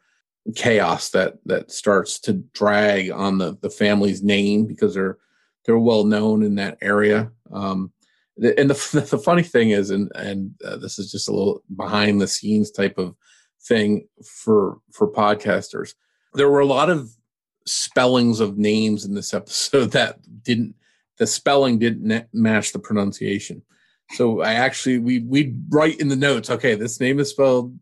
chaos that that starts to drag on the the family's name because they're they're well known in that area. Um and the, the funny thing is and and uh, this is just a little behind the scenes type of thing for for podcasters. There were a lot of spellings of names in this episode that didn't the spelling didn't match the pronunciation so I actually we we write in the notes, okay, this name is spelled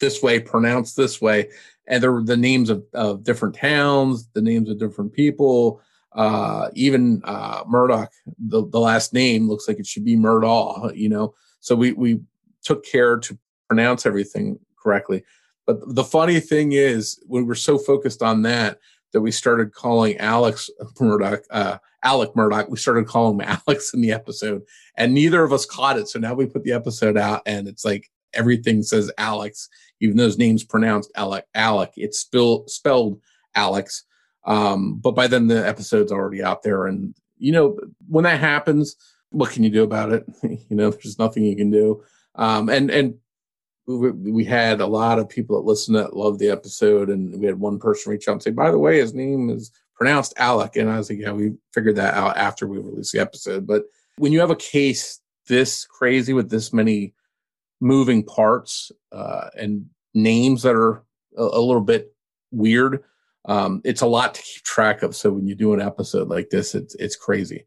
this way, pronounced this way, and there were the names of, of different towns, the names of different people, uh, even uh, Murdaugh. The the last name looks like it should be Murdaugh, you know. So we we took care to pronounce everything correctly. But the funny thing is, when we were so focused on that that we started calling Alex Murdaugh, uh, Alec Murdaugh. We started calling him Alex in the episode, and neither of us caught it. So now we put the episode out, and it's like everything says Alex, even though his name's pronounced Alec. Alec, it's spill, spelled Alex. Um, but by then the episode's already out there, and you know when that happens, what can you do about it? you know, there's nothing you can do. Um, and and we, had a lot of people that listened that loved the episode, and we had one person reach out and say, "By the way, his name is pronounced Alec," and I was like, "Yeah, we figured that out after we released the episode." But when you have a case this crazy with this many moving parts uh, and names that are a, a little bit weird, um, it's a lot to keep track of. So when you do an episode like this, it's it's crazy.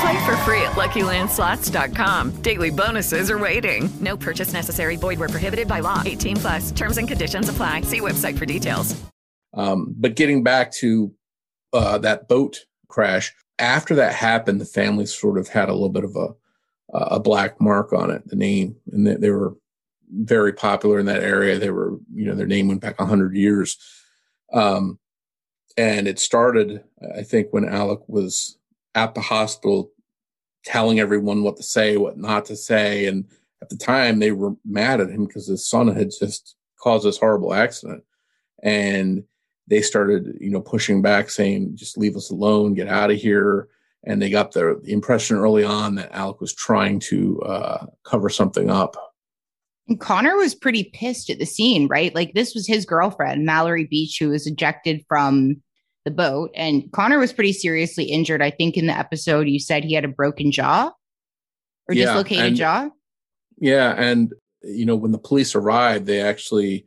Play for free at LuckyLandSlots.com. Daily bonuses are waiting. No purchase necessary. Void were prohibited by law. 18 plus. Terms and conditions apply. See website for details. Um, but getting back to uh, that boat crash, after that happened, the family sort of had a little bit of a a black mark on it, the name, and they, they were very popular in that area. They were, you know, their name went back hundred years. Um, and it started, I think, when Alec was at the hospital telling everyone what to say, what not to say. And at the time, they were mad at him because his son had just caused this horrible accident. And they started, you know, pushing back, saying, just leave us alone, get out of here. And they got the, impression early on that Alec was trying to uh, cover something up. Connor was pretty pissed at the scene, right? Like this was his girlfriend, Mallory Beach, who was ejected from the boat. And Connor was pretty seriously injured. I think in the episode you said he had a broken jaw or Yeah, dislocated and- jaw. Yeah, and you know when the police arrived, they actually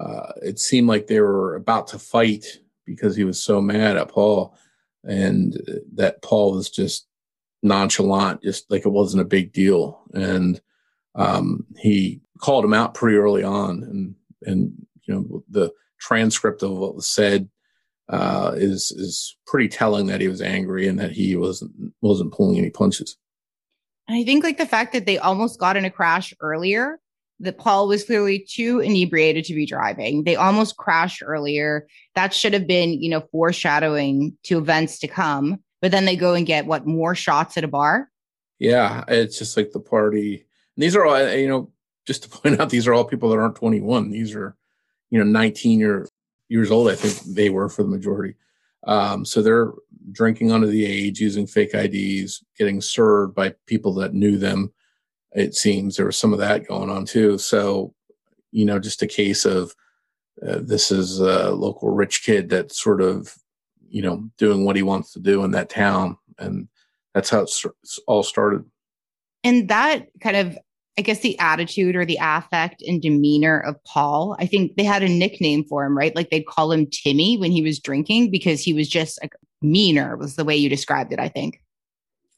uh, it seemed like they were about to fight because he was so mad at Paul, and that Paul was just nonchalant, just like it wasn't a big deal, and um, he called him out pretty early on, and and you know the transcript of what was said uh, is is pretty telling that he was angry and that he wasn't wasn't pulling any punches. And I think like the fact that they almost got in a crash earlier, that Paul was clearly too inebriated to be driving. They almost crashed earlier. That should have been, you know, foreshadowing to events to come. But then they go and get what more shots at a bar. Yeah, it's just like the party. And these are all, you know, just to point out, these are all people that aren't 21. These are, you know, 19 year, years old. I think they were for the majority. Um, so they're drinking under the age, using fake IDs, getting served by people that knew them. It seems there was some of that going on too. So, you know, just a case of uh, this is a local rich kid that's sort of, you know, doing what he wants to do in that town. And that's how it's all started. And that kind of, I guess, the attitude or the affect and demeanor of Paul, I think they had a nickname for him, right? Like they'd call him Timmy when he was drinking because he was just like meaner, was the way you described it, I think.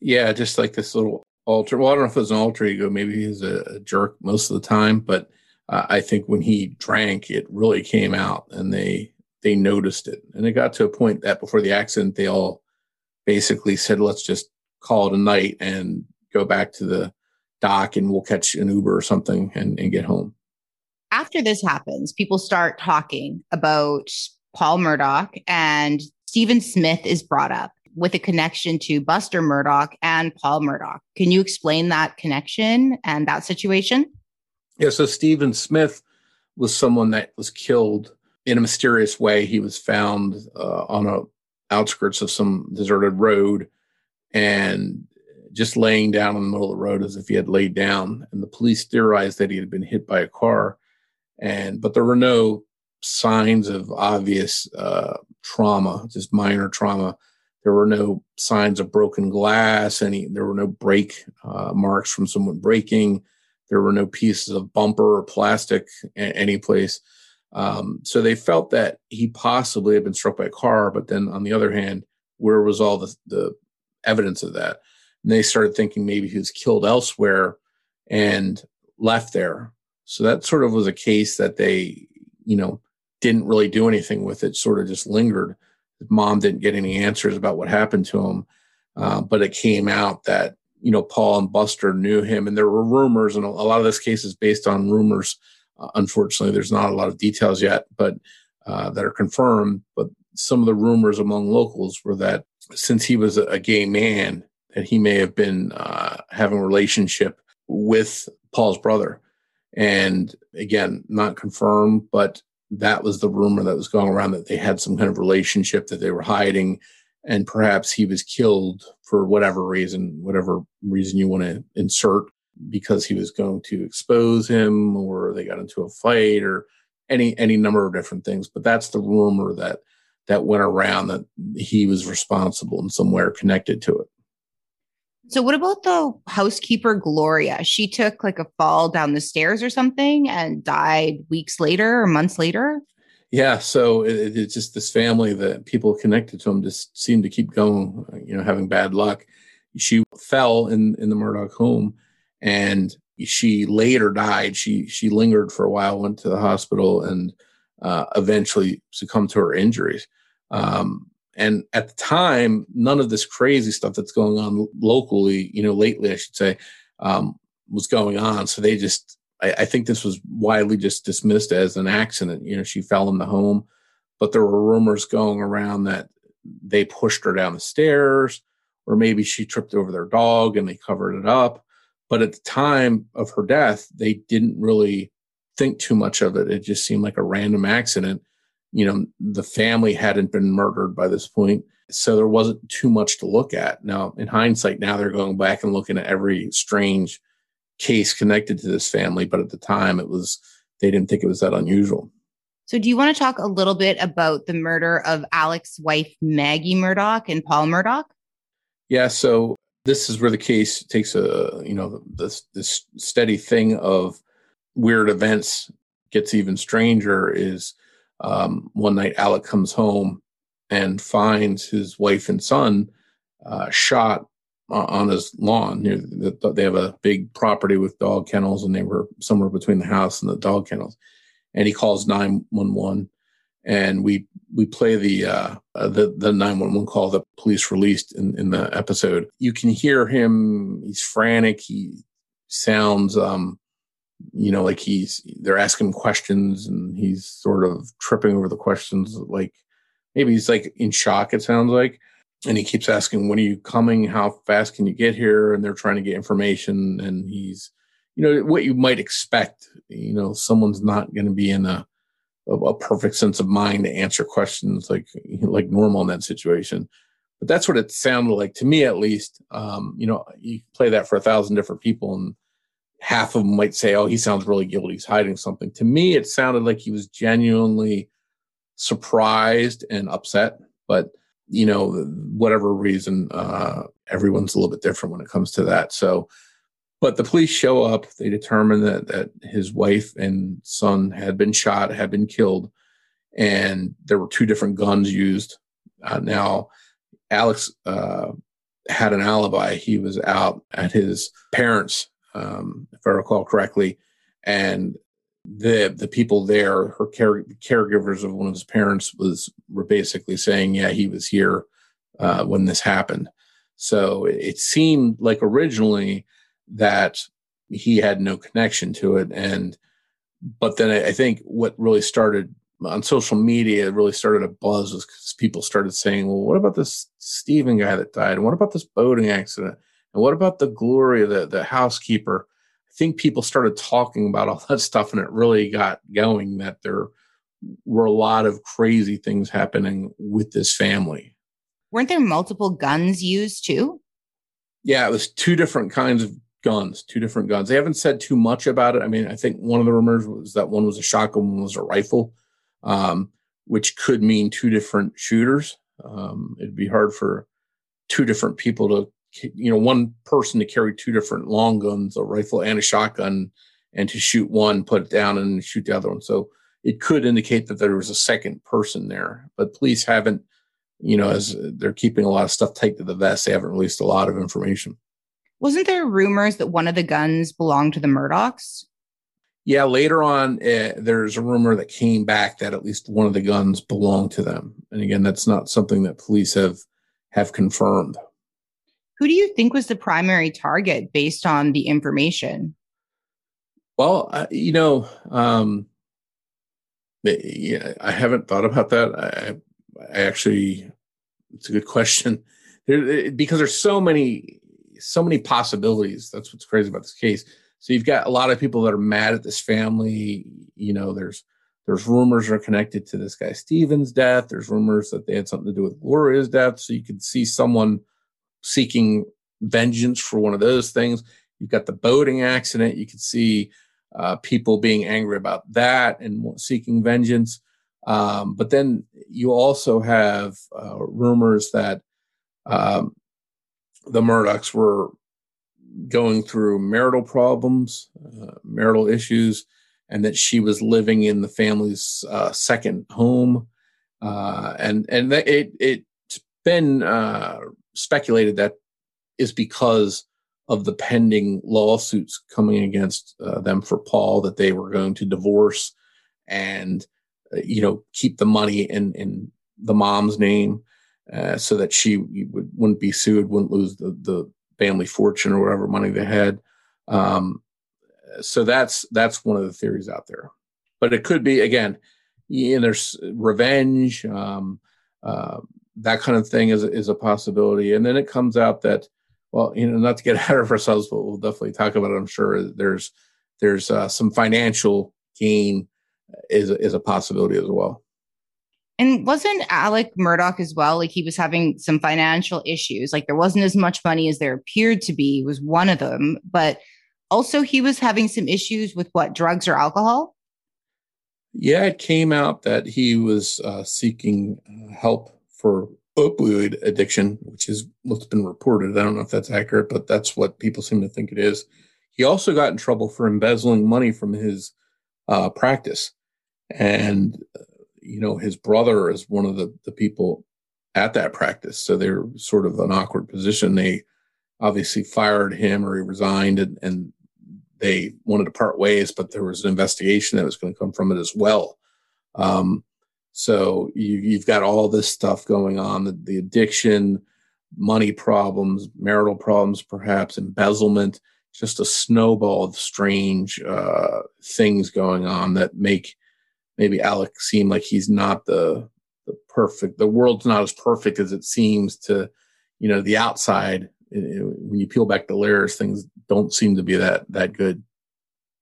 Yeah, just like this little alter. Well, I don't know if it was an alter ego. Maybe he's a, a jerk most of the time, but uh, I think when he drank, it really came out, and they they noticed it. And it got to a point that before the accident, they all basically said, "Let's just call it a night and go back to the dock, and we'll catch an Uber or something and, and get home." after this happens, people start talking about Paul Murdaugh and Stephen Smith is brought up with a connection to Buster Murdaugh and Paul Murdaugh. Can you explain that connection and that situation? Yeah, so Stephen Smith was someone that was killed in a mysterious way. He was found uh, on a outskirts of some deserted road and just laying down in the middle of the road as if he had laid down. And the police theorized that he had been hit by a car, and but there were no signs of obvious uh, trauma, just minor trauma. There were no signs of broken glass. Any there were no break uh, marks from someone breaking. There were no pieces of bumper or plastic any place. Um, so they felt that he possibly had been struck by a car. But then on the other hand, where was all the, the evidence of that? And they started thinking maybe he was killed elsewhere and left there. So that sort of was a case that they, you know, didn't really do anything with it, sort of just lingered. His mom didn't get any answers about what happened to him. Uh, but it came out that, you know, Paul and Buster knew him. And there were rumors, and a lot of this case is based on rumors. Uh, unfortunately, there's not a lot of details yet, but uh, that are confirmed. But some of the rumors among locals were that since he was a, gay man, that he may have been uh, having a relationship with Paul's brother. And again, not confirmed, but that was the rumor that was going around that they had some kind of relationship that they were hiding. And perhaps he was killed for whatever reason, whatever reason you want to insert, because he was going to expose him or they got into a fight or any any number of different things. But that's the rumor that that went around that he was responsible and somewhere connected to it. So what about the housekeeper Gloria? She took like a fall down the stairs or something and died weeks later or months later. Yeah, so it, it's just this family that people connected to him just seem to keep going, you know, having bad luck. She fell in in the Murdaugh home, and she later died. She she lingered for a while, went to the hospital, and uh, eventually succumbed to her injuries. Um, and at the time, none of this crazy stuff that's going on locally, you know, lately, I should say, um, was going on. So they just, I, I, think this was widely just dismissed as an accident. You know, she fell in the home, but there were rumors going around that they pushed her down the stairs, or maybe she tripped over their dog and they covered it up. But at the time of her death, they didn't really think too much of it. It just seemed like a random accident you know, the family hadn't been murdered by this point. So there wasn't too much to look at. Now, in hindsight, now they're going back and looking at every strange case connected to this family. But at the time, it was, they didn't think it was that unusual. So, do you want to talk a little bit about the murder of Alex's wife, Maggie Murdaugh, and Paul Murdaugh? Yeah. So, this is where the case takes a, you know, this, this steady thing of weird events gets even stranger is um, one night Alec comes home and finds his wife and son uh, shot on his lawn. Near the, they have a big property with dog kennels, and they were somewhere between the house and the dog kennels. And he calls nine one one, and we we play the uh, uh, the the nine one one call that police released in in the episode. You can hear him; he's frantic. He sounds um, you know, like he's they're asking questions and he's sort of tripping over the questions, like maybe he's like in shock. It sounds like, and he keeps asking, "When are you coming? How fast can you get here?" And they're trying to get information, and he's, you know, what you might expect. You know, someone's not going to be in a, a perfect sense of mind to answer questions like like normal in that situation. But that's what it sounded like to me, at least. Um, you know, you play that for a thousand different people, and half of them might say, "Oh, he sounds really guilty. He's hiding something." To me, it sounded like he was genuinely surprised and upset. But you know, whatever reason, uh, everyone's a little bit different when it comes to that. So, but the police show up. They determine that that his wife and son had been shot, had been killed, and there were two different guns used. Uh, now, Alex uh, had an alibi. He was out at his parents' um, if I recall correctly, and the the people there, her care, caregivers of one of his parents, was were basically saying, "Yeah, he was here uh, when this happened." So it, it seemed like originally that he had no connection to it, and but then I, I think what really started on social media it really started a buzz because people started saying, "Well, what about this Stephen guy that died? And what about this boating accident? And what about the Gloria, the, the housekeeper? I think people started talking about all that stuff and it really got going that there were a lot of crazy things happening with this family. Weren't there multiple guns used too? Yeah, it was two different kinds of guns, two different guns. They haven't said too much about it. I mean, I think one of the rumors was that one was a shotgun, one was a rifle, um, which could mean two different shooters. Um, it'd be hard for two different people to you know one person to carry two different long guns a rifle and a shotgun and to shoot one put it down and shoot the other one so it could indicate that there was a second person there but police haven't you know as they're keeping a lot of stuff tight to the vest they haven't released a lot of information Wasn't there rumors that one of the guns belonged to the Murdaughs? Yeah, later on, uh, there's a rumor that came back that at least one of the guns belonged to them. And again, that's not something that police have have confirmed. Who do you think was the primary target based on the information? Well, you know, um, I haven't thought about that. I, I actually, it's a good question. There, because there's so many, so many possibilities. That's what's crazy about this case. So you've got a lot of people that are mad at this family. You know, there's there's rumors are connected to this guy Stephen's death. There's rumors that they had something to do with Gloria's death. So you could see someone seeking vengeance for one of those things. You've got the boating accident. You could see uh, people being angry about that and seeking vengeance. Um, but then you also have uh, rumors that um, the Murdaughs were going through marital problems, uh, marital issues, and that she was living in the family's uh, second home. Uh, and and it it's been uh, speculated that is because of the pending lawsuits coming against uh, them for Paul that they were going to divorce and uh, you know keep the money in in the mom's name uh, so that she would, wouldn't be sued, wouldn't lose the the family fortune or whatever money they had. Um, so that's that's one of the theories out there. But it could be again, you know, there's revenge, um, uh, that kind of thing is is a possibility. And then it comes out that well, you know, not to get ahead of ourselves, but we'll definitely talk about it. I'm sure there's there's uh, some financial gain is is a possibility as well. And wasn't Alec Murdaugh as well? Like he was having some financial issues. Like there wasn't as much money as there appeared to be. Was one of them, but also he was having some issues with what drugs or alcohol. Yeah, it came out that he was uh, seeking uh, help for opioid addiction, which is what's been reported. I don't know if that's accurate, but that's what people seem to think it is. He also got in trouble for embezzling money from his uh, practice. And, uh, you know, his brother is one of the, the people at that practice. So they're sort of an awkward position. They obviously fired him or he resigned and, and they wanted to part ways, but there was an investigation that was going to come from it as well. Um, so you, have got all this stuff going on the, the addiction, money problems, marital problems, perhaps embezzlement, just a snowball of strange uh, things going on that make maybe Alec seem like he's not the the perfect. The world's not as perfect as it seems to, you know, the outside. When you peel back the layers, things don't seem to be that that good.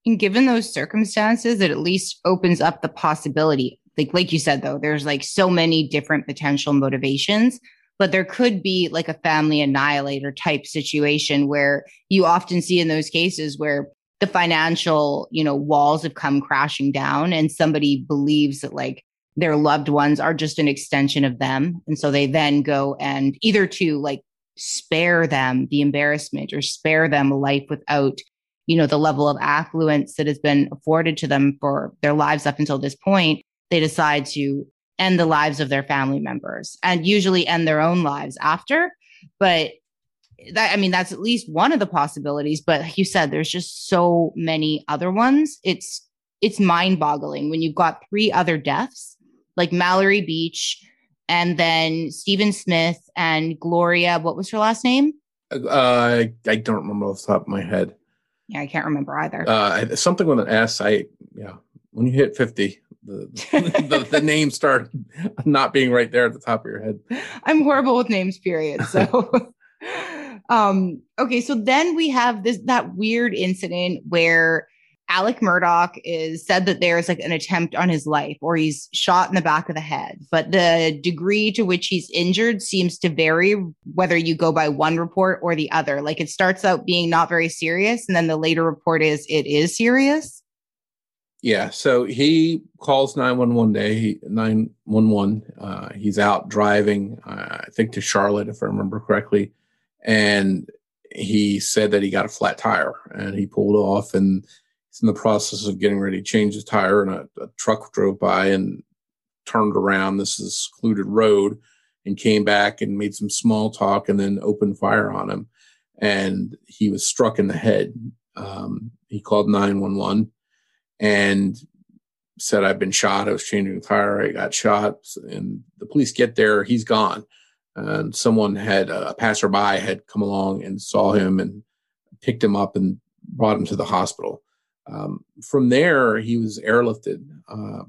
And given those circumstances, it at least opens up the possibility like like you said though there's like so many different potential motivations but there could be like a family annihilator type situation where you often see in those cases where the financial you know walls have come crashing down and somebody believes that like their loved ones are just an extension of them. And so they then go and either to like spare them the embarrassment or spare them a life without you know the level of affluence that has been afforded to them for their lives up until this point they decide to end the lives of their family members and usually end their own lives after. But that, I mean, that's at least one of the possibilities. But like you said, there's just so many other ones. It's, it's mind boggling when you've got three other deaths like Mallory Beach and then Stephen Smith and Gloria. What was her last name? Uh, I don't remember off the top of my head. Yeah, I can't remember either. Uh, something with an S. I yeah. When you hit fifty, the, the, the name start not being right there at the top of your head. I'm horrible with names, period. So, um, okay. So then we have this, that weird incident where Alec Murdaugh is said that there's like an attempt on his life or he's shot in the back of the head, but the degree to which he's injured seems to vary whether you go by one report or the other. Like it starts out being not very serious, and then the later report is it is serious. Yeah, so he calls 911 day, 911. Uh, he's out driving, uh, I think to Charlotte, if I remember correctly. And he said that he got a flat tire and he pulled off and he's in the process of getting ready to change his tire. And a, a truck drove by and turned around. This is a secluded road and came back and made some small talk and then opened fire on him. and he was struck in the head. Um, he called 911 and said, I've been shot. I was changing a tire. I got shot. And the police get there. He's gone. And someone had, a passerby had come along and saw him and picked him up and brought him to the hospital. Um, from there, he was airlifted, uh,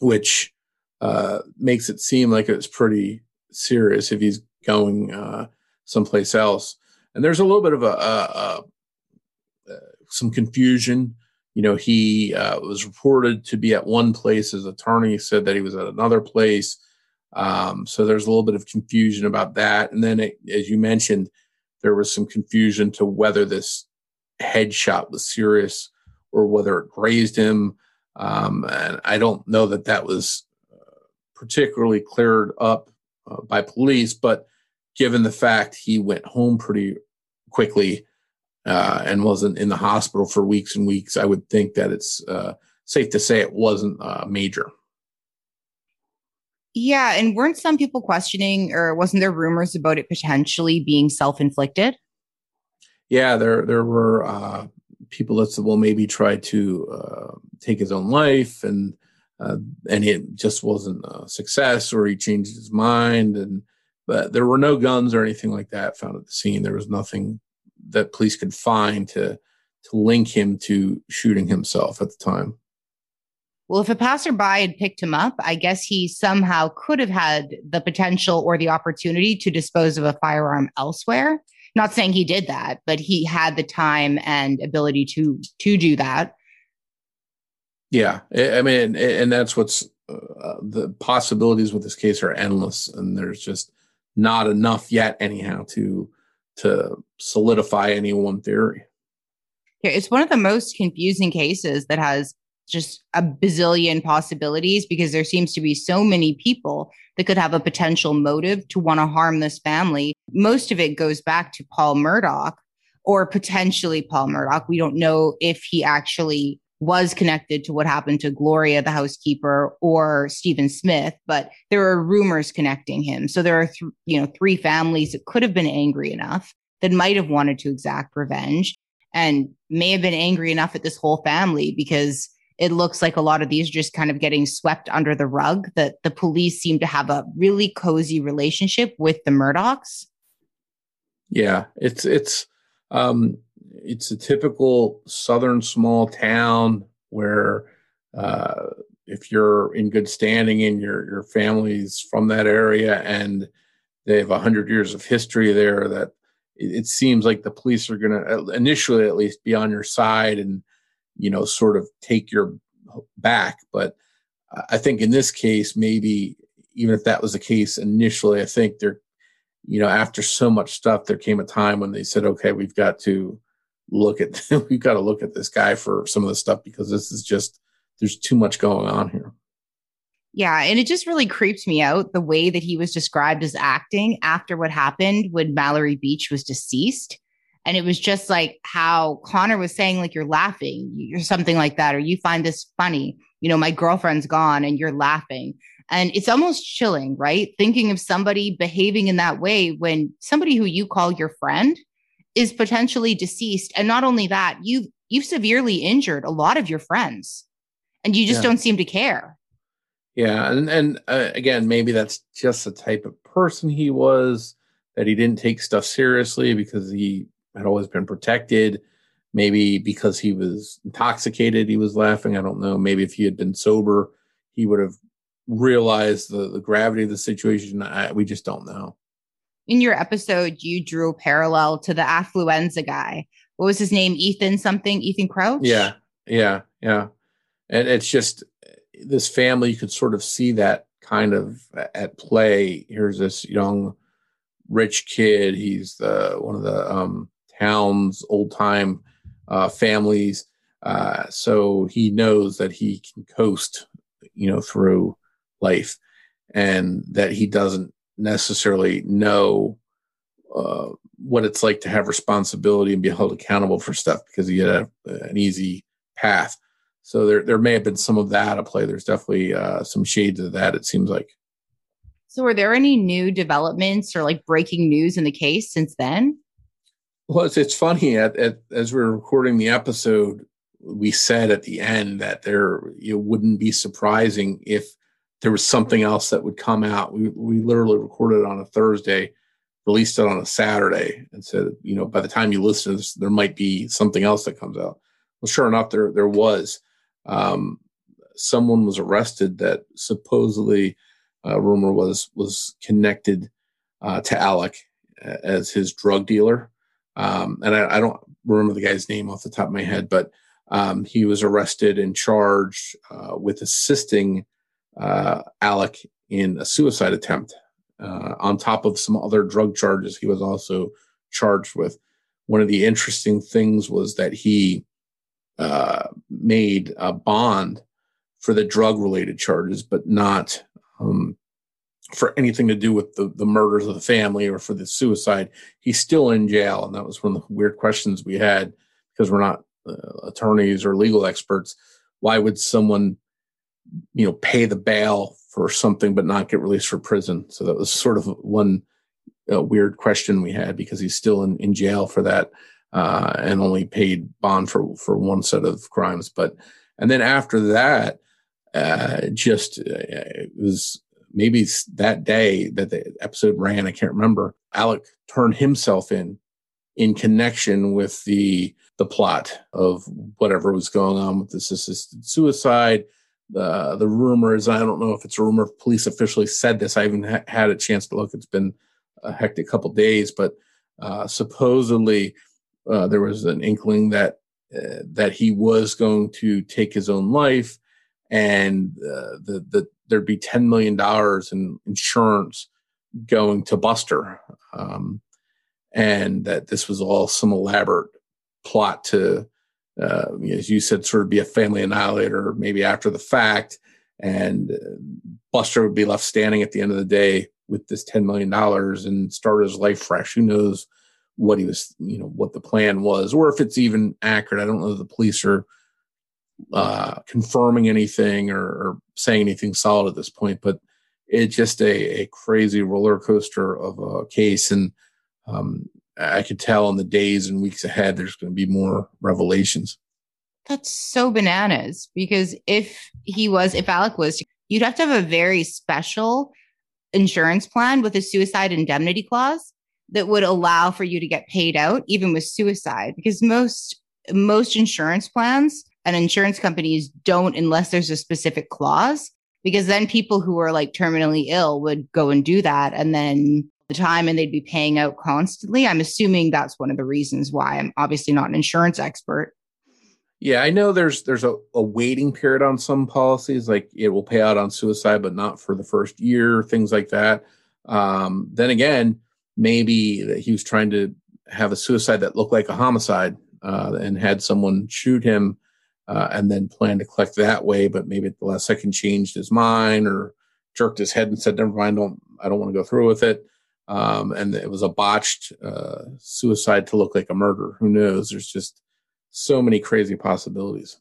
which uh, makes it seem like it's pretty serious if he's going uh, someplace else. And there's a little bit of a, a, a some confusion. You know, he uh, was reported to be at one place. His attorney said that he was at another place. Um, so there's a little bit of confusion about that. And then, it, as you mentioned, there was some confusion to whether this headshot was serious or whether it grazed him. Um, and I don't know that that was uh, particularly cleared up uh, by police, but given the fact he went home pretty quickly uh, and wasn't in the hospital for weeks and weeks, I would think that it's uh, safe to say it wasn't uh, major. Yeah, and weren't some people questioning, or wasn't there rumors about it potentially being self-inflicted? Yeah, there there were uh, people that said, well, maybe try to uh, take his own life, and uh, and it just wasn't a success, or he changed his mind, and but there were no guns or anything like that found at the scene. There was nothing that police could find to to link him to shooting himself at the time. Well, if a passerby had picked him up, I guess he somehow could have had the potential or the opportunity to dispose of a firearm elsewhere. Not saying he did that, but he had the time and ability to to do that. Yeah, I mean, and that's what's uh, the possibilities with this case are endless, and there's just not enough yet, anyhow, to to solidify any one theory. It's one of the most confusing cases that has just a bazillion possibilities because there seems to be so many people that could have a potential motive to want to harm this family. Most of it goes back to Paul Murdaugh or potentially Paul Murdaugh. We don't know if he actually was connected to what happened to Gloria, the housekeeper, or Stephen Smith, but there are rumors connecting him. So there are, th- you know, three families that could have been angry enough that might have wanted to exact revenge and may have been angry enough at this whole family because it looks like a lot of these are just kind of getting swept under the rug that the police seem to have a really cozy relationship with the Murdaughs. Yeah, it's it's um it's a typical southern small town where uh if you're in good standing and your your family's from that area and they have a hundred years of history there that it, it seems like the police are going to initially at least be on your side and you know, sort of take your back. But I think in this case, maybe even if that was the case initially, I think there, you know, after so much stuff, there came a time when they said, okay, we've got to look at, we've got to look at this guy for some of the stuff because this is just, there's too much going on here. Yeah. And it just really creeps me out the way that he was described as acting after what happened when Mallory Beach was deceased. And it was just like how Connor was saying, like, you're laughing, or something like that, or you find this funny. You know, my girlfriend's gone and you're laughing. And it's almost chilling, right? Thinking of somebody behaving in that way when somebody who you call your friend is potentially deceased. And not only that, you've you've severely injured a lot of your friends and you just yeah. don't seem to care. Yeah. And and uh, again, maybe that's just the type of person he was that he didn't take stuff seriously because he had always been protected. Maybe because he was intoxicated, he was laughing. I don't know. Maybe if he had been sober, he would have realized the, the gravity of the situation. I, we just don't know. In your episode, you drew a parallel to the affluenza guy. What was his name? Ethan something? Ethan Crouch? Yeah. Yeah. Yeah. And it's just this family, you could sort of see that kind of at play. Here's this young, rich kid. He's the one of the um, town's old time uh, families. Uh, so he knows that he can coast, you know, through life, and that he doesn't necessarily know uh, what it's like to have responsibility and be held accountable for stuff because he had a, an easy path. So there, there may have been some of that at play. There's definitely uh, some shades of that. It seems like. So, are there any new developments or like breaking news in the case since then? Well, it's, it's funny. At, at, as we're recording the episode, we said at the end that there it wouldn't be surprising if there was something else that would come out. We we literally recorded it on a Thursday, released it on a Saturday, and said, you know, by the time you listen to this, there might be something else that comes out. Well, sure enough, there there was. Um, someone was arrested that supposedly, uh, rumor was was connected uh, to Alec as his drug dealer. Um, and I, I, don't remember the guy's name off the top of my head, but um, he was arrested and charged uh, with assisting uh, Alec in a suicide attempt. Uh, on top of some other drug charges, he was also charged with. One of the interesting things was that he uh, made a bond for the drug related charges, but not um, for anything to do with the, the murders of the family or for the suicide. He's still in jail. And that was one of the weird questions we had because we're not uh, attorneys or legal experts. Why would someone, you know, pay the bail for something but not get released for prison? So that was sort of one uh, weird question we had because he's still in, in jail for that uh, and only paid bond for, for one set of crimes. But, and then after that, uh, just uh, it was maybe that day that the episode ran, I can't remember. Alec turned himself in in connection with the the plot of whatever was going on with this assisted suicide. The the rumors, I don't know if it's a rumor. Police officially said this. I haven't ha- had a chance to look. It's been a hectic couple days, but uh, supposedly uh, there was an inkling that uh, that he was going to take his own life, and uh, the the there'd be $10 million in insurance going to Buster. Um, and that this was all some elaborate plot to, uh, as you said, sort of be a family annihilator, maybe after the fact. And uh, Buster would be left standing at the end of the day with this $10 million and start his life fresh. Who knows what he was, you know, what the plan was, or if it's even accurate. I don't know if the police are uh, confirming anything or, or, saying anything solid at this point, but it's just a, a crazy roller coaster of a case. And um, I could tell in the days and weeks ahead, there's going to be more revelations. That's so bananas because if he was, if Alec was, you'd have to have a very special insurance plan with a suicide indemnity clause that would allow for you to get paid out even with suicide because most most insurance plans and insurance companies don't unless there's a specific clause because then people who are like terminally ill would go and do that and then the time and they'd be paying out constantly i'm assuming that's one of the reasons why i'm obviously not an insurance expert yeah i know there's there's a, a waiting period on some policies like it will pay out on suicide but not for the first year things like that um, then again maybe that he was trying to have a suicide that looked like a homicide uh, and had someone shoot him uh, and then plan to collect that way. But maybe at the last second changed his mind or jerked his head and said, "Never mind, don't I don't want to go through with it." Um, and it was a botched uh, suicide to look like a murder. Who knows? There's just so many crazy possibilities.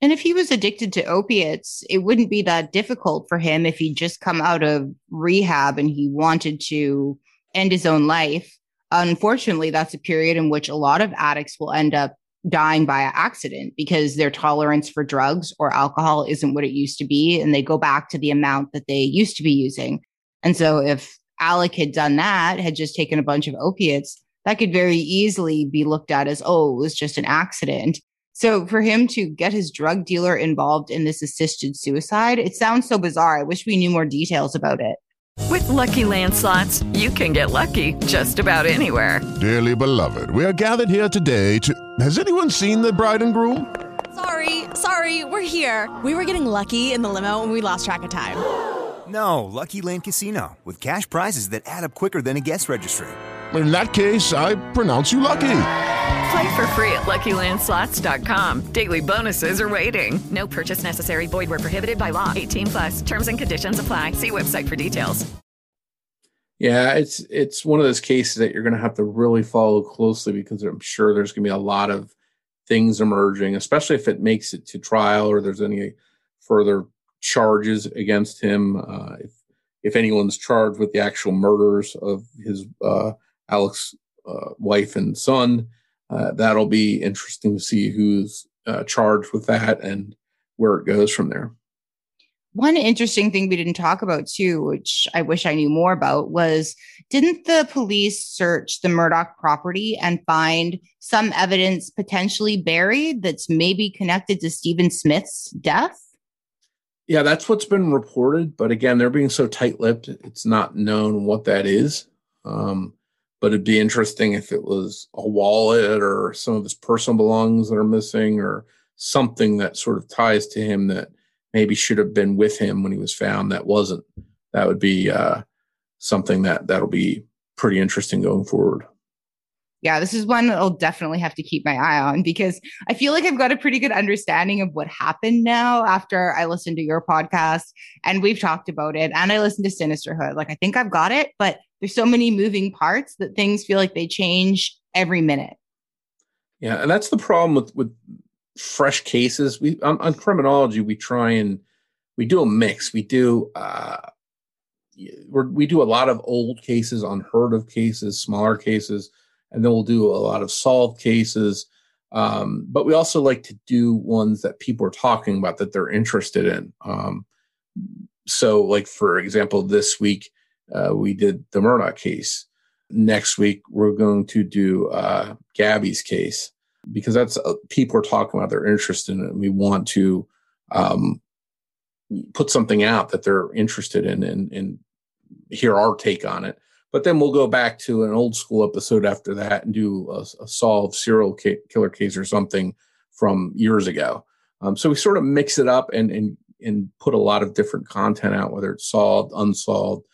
And if he was addicted to opiates, it wouldn't be that difficult for him if he'd just come out of rehab and he wanted to end his own life. Unfortunately, that's a period in which a lot of addicts will end up dying by accident because their tolerance for drugs or alcohol isn't what it used to be. And they go back to the amount that they used to be using. And so if Alec had done that, had just taken a bunch of opiates, that could very easily be looked at as, oh, it was just an accident. So for him to get his drug dealer involved in this assisted suicide, it sounds so bizarre. I wish we knew more details about it. With LuckyLand Slots, you can get lucky just about anywhere. Dearly beloved, we are gathered here today to. Has anyone seen the bride and groom? Sorry, sorry, we're here. We were getting lucky in the limo and we lost track of time. No, Lucky Land Casino, with cash prizes that add up quicker than a guest registry. In that case, I pronounce you lucky. Play for free at LuckyLandSlots.com. Daily bonuses are waiting. No purchase necessary. Void were prohibited by law. 18 plus. Terms and conditions apply. See website for details. Yeah, it's it's one of those cases that you're going to have to really follow closely because I'm sure there's going to be a lot of things emerging, especially if it makes it to trial or there's any further charges against him. Uh, if if anyone's charged with the actual murders of his uh, Alex uh, wife and son. Uh, that'll be interesting to see who's uh, charged with that and where it goes from there. One interesting thing we didn't talk about too, which I wish I knew more about, was didn't the police search the Murdaugh property and find some evidence potentially buried that's maybe connected to Stephen Smith's death? Yeah, that's what's been reported. But again, they're being so tight lipped, it's not known what that is. Um, but it'd be interesting if it was a wallet or some of his personal belongings that are missing or something that sort of ties to him that maybe should have been with him when he was found that wasn't. That would be uh, something that that'll be pretty interesting going forward yeah, this is one that I'll definitely have to keep my eye on because I feel like I've got a pretty good understanding of what happened now after I listened to your podcast and we've talked about it and I listened to Sinisterhood. Like I think I've got it, but there's so many moving parts that things feel like they change every minute. Yeah, and that's the problem with with fresh cases. We on, on criminology we try and we do a mix. We do uh we do a lot of old cases, unheard of cases, smaller cases and then we'll do a lot of solved cases. Um, but we also like to do ones that people are talking about that they're interested in. Um, so, like for example, this week uh, we did the Murdaugh case. Next week we're going to do uh, Gabby's case because that's uh, people are talking about they're interested in it. We want to um, put something out that they're interested in and, and hear our take on it. But then we'll go back to an old school episode after that and do a, a solved serial ca- killer case or something from years ago. Um, so we sort of mix it up and and and put a lot of different content out, whether it's solved, unsolved,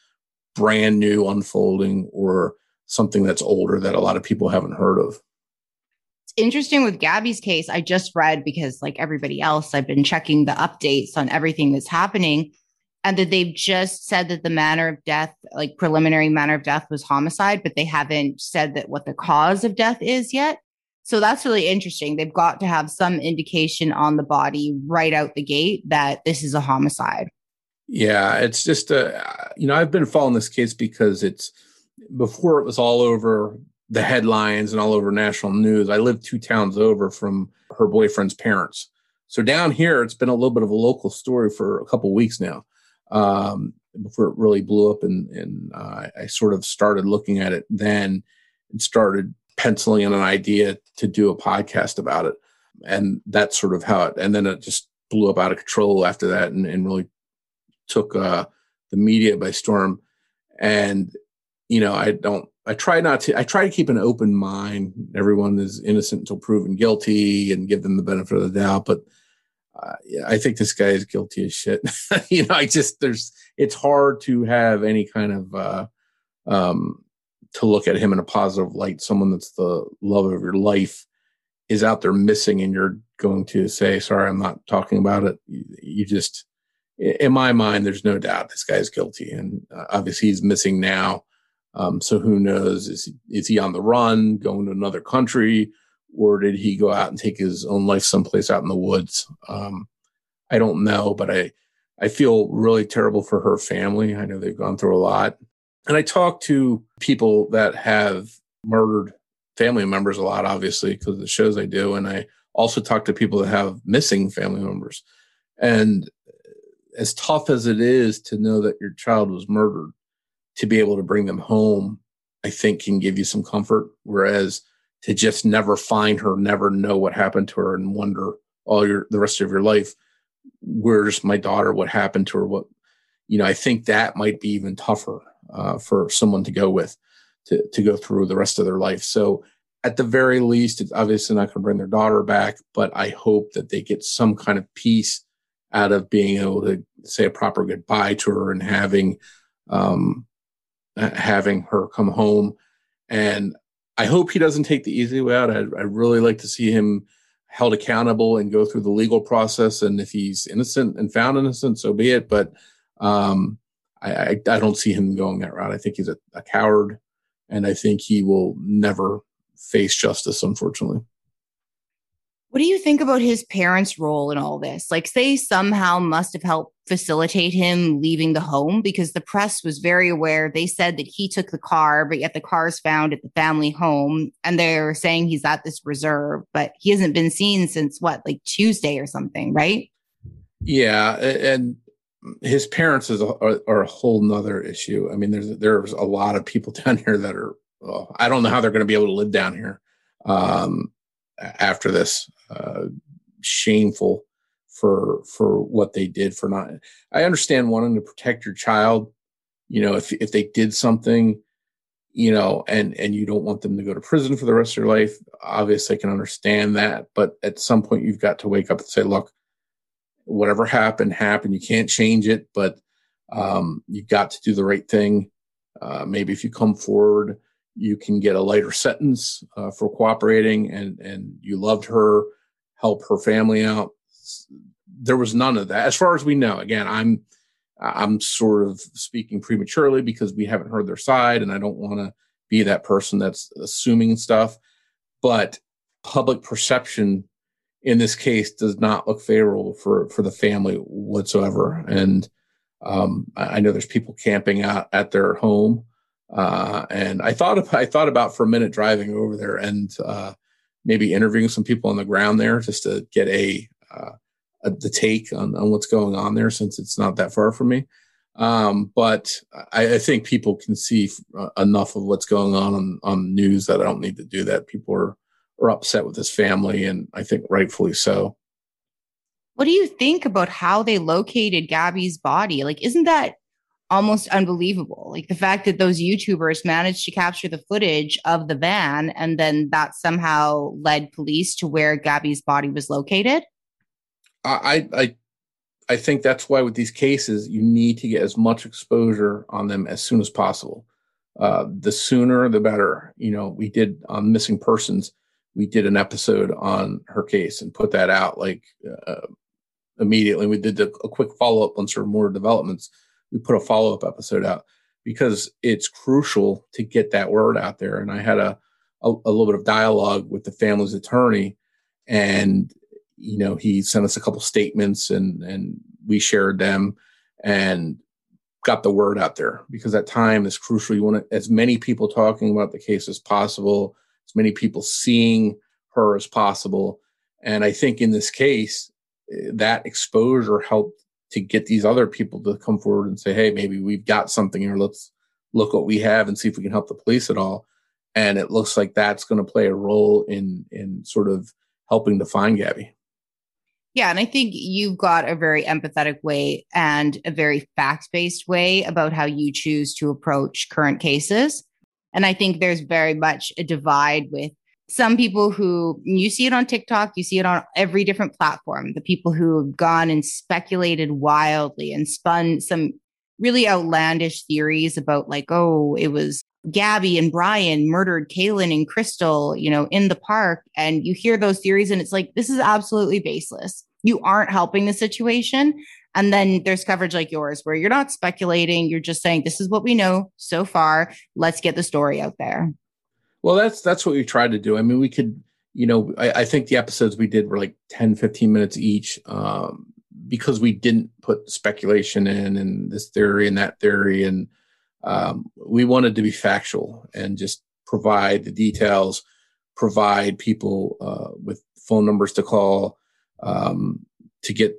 brand new, unfolding, or something that's older that a lot of people haven't heard of. It's interesting with Gabby's case. I just read because, like everybody else, I've been checking the updates on everything that's happening and that they've just said that the manner of death, like preliminary manner of death, was homicide, but they haven't said that what the cause of death is yet. So that's really interesting. They've got to have some indication on the body right out the gate that this is a homicide. Yeah, it's just a, you know, I've been following this case because it's before it was all over the headlines and all over national news. I lived two towns over from her boyfriend's parents. So down here, it's been a little bit of a local story for a couple weeks now um, before it really blew up. And, and uh, I sort of started looking at it then and started penciling in an idea to do a podcast about it. And that's sort of how it, and then it just blew up out of control after that and, and really took uh, the media by storm. And, you know, I don't, I try not to, I try to keep an open mind. Everyone is innocent until proven guilty and give them the benefit of the doubt. But uh, I think this guy is guilty as shit. you know, I just there's it's hard to have any kind of uh, um, to look at him in a positive light. Someone that's the love of your life is out there missing, and you're going to say, "Sorry, I'm not talking about it." You, you just, in my mind, there's no doubt this guy is guilty, and uh, obviously he's missing now. Um, so who knows? Is is he on the run, going to another country? Or did he go out and take his own life someplace out in the woods? Um, I don't know, but I I feel really terrible for her family. I know they've gone through a lot, and I talk to people that have murdered family members a lot, obviously because the shows I do, and I also talk to people that have missing family members. And as tough as it is to know that your child was murdered, to be able to bring them home, I think can give you some comfort. Whereas to just never find her, never know what happened to her, and wonder all your the rest of your life, where's my daughter? What happened to her? What you know? I think that might be even tougher uh, for someone to go with to to go through the rest of their life. So at the very least, it's obviously not going to bring their daughter back, but I hope that they get some kind of peace out of being able to say a proper goodbye to her and having um, having her come home. And I hope he doesn't take the easy way out. I'd, I'd, really like to see him held accountable and go through the legal process. And if he's innocent and found innocent, so be it. But um, I, I, I, don't see him going that route. I think he's a, a coward, and I think he will never face justice, unfortunately. What do you think about his parents' role in all this? Like, say somehow must have helped facilitate him leaving the home? Because the press was very aware. They said that he took the car, but yet the car is found at the family home. And they're saying he's at this reserve, but he hasn't been seen since what, like Tuesday or something, right? Yeah. And his parents is a, are, are, a whole nother issue. I mean, there's there's a lot of people down here that are. I don't know how they're going to be able to live down here um, after this. Uh, shameful for for what they did for not. I understand wanting to protect your child. You know, if if they did something, you know, and and you don't want them to go to prison for the rest of their life, obviously I can understand that. But at some point, you've got to wake up and say, look, whatever happened happened. You can't change it, but um, you got to do the right thing. Uh, maybe if you come forward, you can get a lighter sentence uh, for cooperating, and and you loved her, help her family out there was none of that. As far as we know again i'm i'm sort of speaking prematurely because we haven't heard their side and i don't want to be that person that's assuming stuff but public perception in this case does not look favorable for for the family whatsoever. And um, I know there's people camping out at their home uh, and I thought I thought about for a minute driving over there and uh, maybe interviewing some people on the ground there just to get a uh, the take on, on what's going on there since it's not that far from me. Um, but I, I, think people can see uh, enough of what's going on, on on news that I don't need to do that. People are are upset with his family, and I think rightfully so. What do you think about how they located Gabby's body? Like, isn't that almost unbelievable? Like the fact that those YouTubers managed to capture the footage of the van, and then that somehow led police to where Gabby's body was located. I, I, I think that's why with these cases, you need to get as much exposure on them as soon as possible. Uh, the sooner, the better. You know, we did on missing persons, we did an episode on her case and put that out like uh, immediately. We did a, quick follow up on sort of more developments. We put a follow up episode out because it's crucial to get that word out there. And I had a, a, a little bit of dialogue with the family's attorney, and you know, he sent us a couple statements and and we shared them and got the word out there because that time is crucial. You want as many people talking about the case as possible, as many people seeing her as possible. And I think in this case, eh, that exposure helped to get these other people to come forward and say, hey, maybe we've got something here. Let's look what we have and see if we can help the police at all. And it looks like that's going to play a role in in sort of helping to find Gabby. Yeah, and I think you've got a very empathetic way and a very fact based way about how you choose to approach current cases. And I think there's very much a divide with some people who you see it on TikTok, you see it on every different platform. The people who have gone and speculated wildly and spun some really outlandish theories about, like, oh, it was Gabby and Brian murdered Kylen and Crystal, you know, in the park. And you hear those theories and it's like, this is absolutely baseless. You aren't helping the situation. And then there's coverage like yours where you're not speculating. You're just saying, this is what we know so far. Let's get the story out there. Well, that's, that's what we tried to do. I mean, we could, you know, I, I think the episodes we did were like 10, 15 minutes each. Um, because we didn't put speculation in and this theory and that theory and um, we wanted to be factual and just provide the details, provide people uh, with phone numbers to call um, to get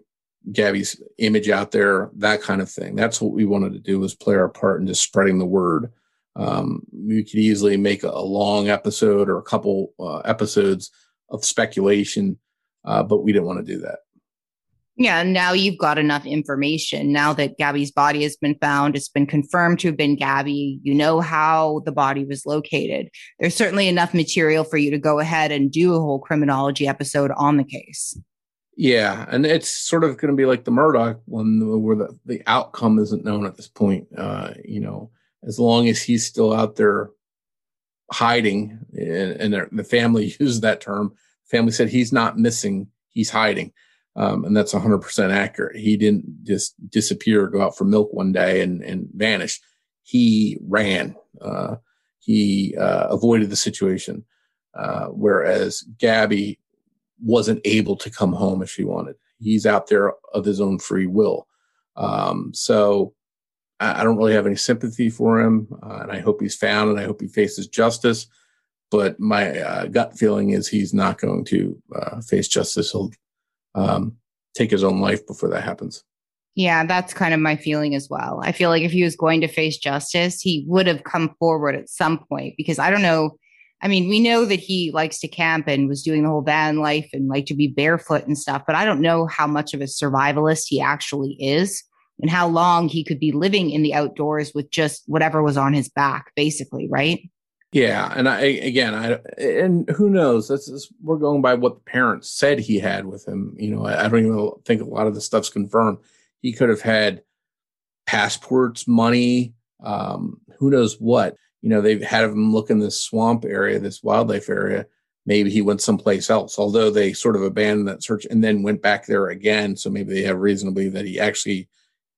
Gabby's image out there, that kind of thing. That's what we wanted to do was play our part in just spreading the word. Um, we could easily make a, long episode or a couple uh, episodes of speculation, uh, but we didn't want to do that. Yeah, now you've got enough information. Now that Gabby's body has been found, it's been confirmed to have been Gabby. You know how the body was located. There's certainly enough material for you to go ahead and do a whole criminology episode on the case. Yeah, and it's sort of going to be like the Murdaugh one, where the, the outcome isn't known at this point. Uh, you know, as long as he's still out there hiding, and, and the family used that term. family said he's not missing; he's hiding um, and that's 100% accurate. He didn't just disappear, go out for milk one day and, and vanish. He ran. Uh, he uh, avoided the situation. Uh, whereas Gabby wasn't able to come home if she wanted. He's out there of his own free will. Um, so I, I, don't really have any sympathy for him, uh, and I hope he's found and I hope he faces justice. But my uh, gut feeling is he's not going to uh, face justice. He'll um, take his own life before that happens. Yeah, that's kind of my feeling as well. I feel like if he was going to face justice, he would have come forward at some point because I don't know. I mean, we know that he likes to camp and was doing the whole van life and like to be barefoot and stuff, but I don't know how much of a survivalist he actually is and how long he could be living in the outdoors with just whatever was on his back, basically, right? Yeah, and I again, I and who knows? That's just, we're going by what the parents said he had with him. You know, I, I don't even think a lot of the stuff's confirmed he could have had passports, money, um, who knows what. You know, they've had him look in this swamp area, this wildlife area. Maybe he went someplace else, although they sort of abandoned that search and then went back there again. So maybe they have reason to believe that he actually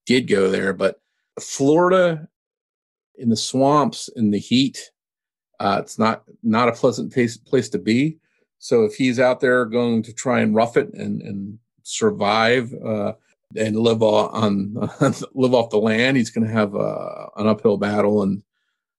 did go there. But Florida in the swamps, in the heat, uh, it's not not a pleasant place, place to be. So if he's out there going to try and rough it and, and survive, uh, and live on, live off the land. He's going to have a, an uphill battle, and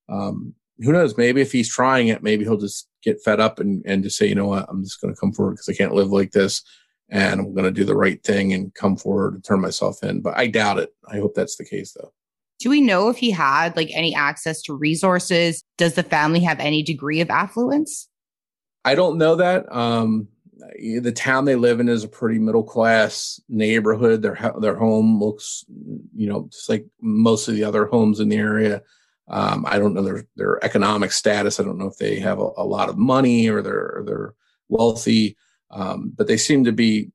um, who knows? Maybe if he's trying it, maybe he'll just get fed up and and just say, you know what, I'm just going to come forward because I can't live like this, and I'm going to do the right thing and come forward and turn myself in. But I doubt it. I hope that's the case, though. Do we know if he had like any access to resources? Does the family have any degree of affluence? I don't know that. Um, the town they live in is a pretty middle class neighborhood. Their their home looks, you know, just like most of the other homes in the area. Um, I don't know their their economic status. I don't know if they have a, a lot of money or they're they're wealthy, um, but they seem to be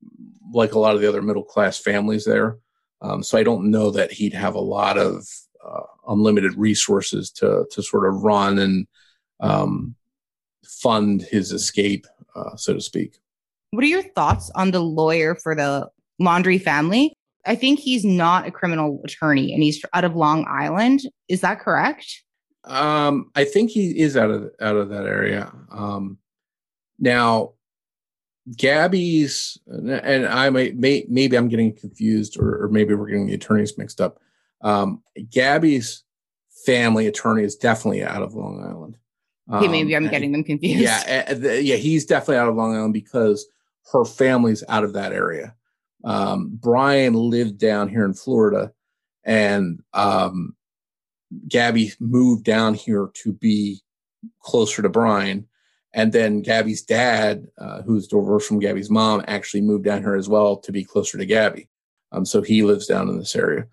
like a lot of the other middle class families there. Um, so I don't know that he'd have a lot of uh, unlimited resources to to sort of run and um, fund his escape, uh, so to speak. What are your thoughts on the lawyer for the Laundrie family? I think he's not a criminal attorney and he's out of Long Island. Is that correct? Um, I think he is out of out of that area. Um, now, Gabby's and I may, may maybe I'm getting confused, or, or, maybe we're getting the attorneys mixed up. Um, Gabby's family attorney is definitely out of Long Island. Okay, maybe I'm um, getting them confused. Yeah, yeah, he's definitely out of Long Island because her family's out of that area. Um, Brian lived down here in Florida, and um, Gabby moved down here to be closer to Brian. And then Gabby's dad, uh, who's divorced from Gabby's mom, actually moved down here as well to be closer to Gabby. Um, so he lives down in this area.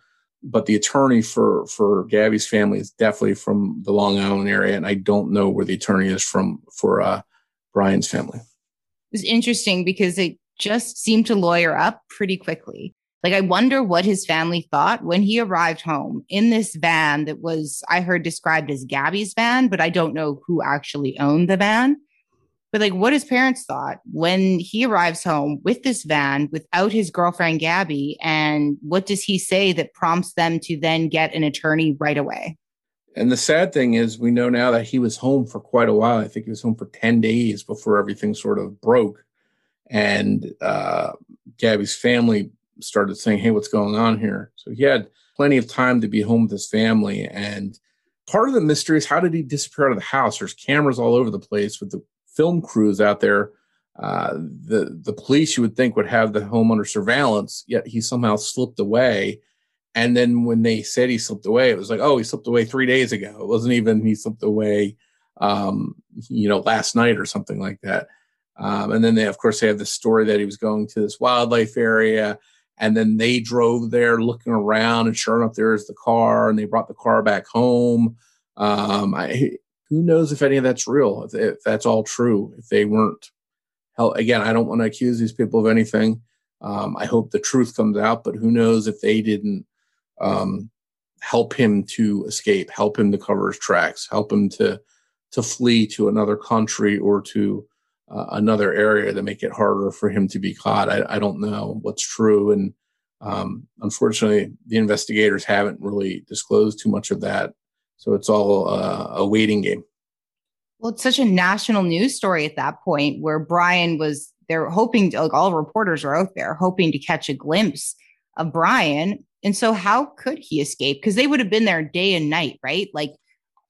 But the attorney for for Gabby's family is definitely from the Long Island area, and I don't know where the attorney is from for uh, Brian's family was interesting because it just seemed to lawyer up pretty quickly. Like, I wonder what his family thought when he arrived home in this van that was, I heard described as Gabby's van, but I don't know who actually owned the van. But like, what his parents thought when he arrives home with this van without his girlfriend Gabby, and what does he say that prompts them to then get an attorney right away? And the sad thing is, we know now that he was home for quite a while. I think he was home for 10 days before everything sort of broke. And uh, Gabby's family started saying, Hey, what's going on here? So he had plenty of time to be home with his family. And part of the mystery is how did he disappear out of the house? There's cameras all over the place with the film crews out there. Uh, the the police you would think would have the home under surveillance, yet he somehow slipped away and then when they said he slipped away, it was like, oh, he slipped away three days ago. It wasn't even he slipped away, um, you know, last night or something like that. Um, and then they, of course, they have the story that he was going to this wildlife area, and then they drove there looking around, and sure enough, there's the car, and they brought the car back home. Um, I, who knows if any of that's real? If, if that's all true? If they weren't, hell, again, I don't want to accuse these people of anything. Um, I hope the truth comes out, but who knows if they didn't um, help him to escape, help him to cover his tracks, help him to to flee to another country or to uh, another area to make it harder for him to be caught. I, I don't know what's true, and um, unfortunately, the investigators haven't really disclosed too much of that. So it's all uh, a waiting game. Well, it's such a national news story at that point where Brian was. They're hoping, to, like all reporters are out there, hoping to catch a glimpse of Brian And so, how could he escape? Because they would have been there day and night, right? Like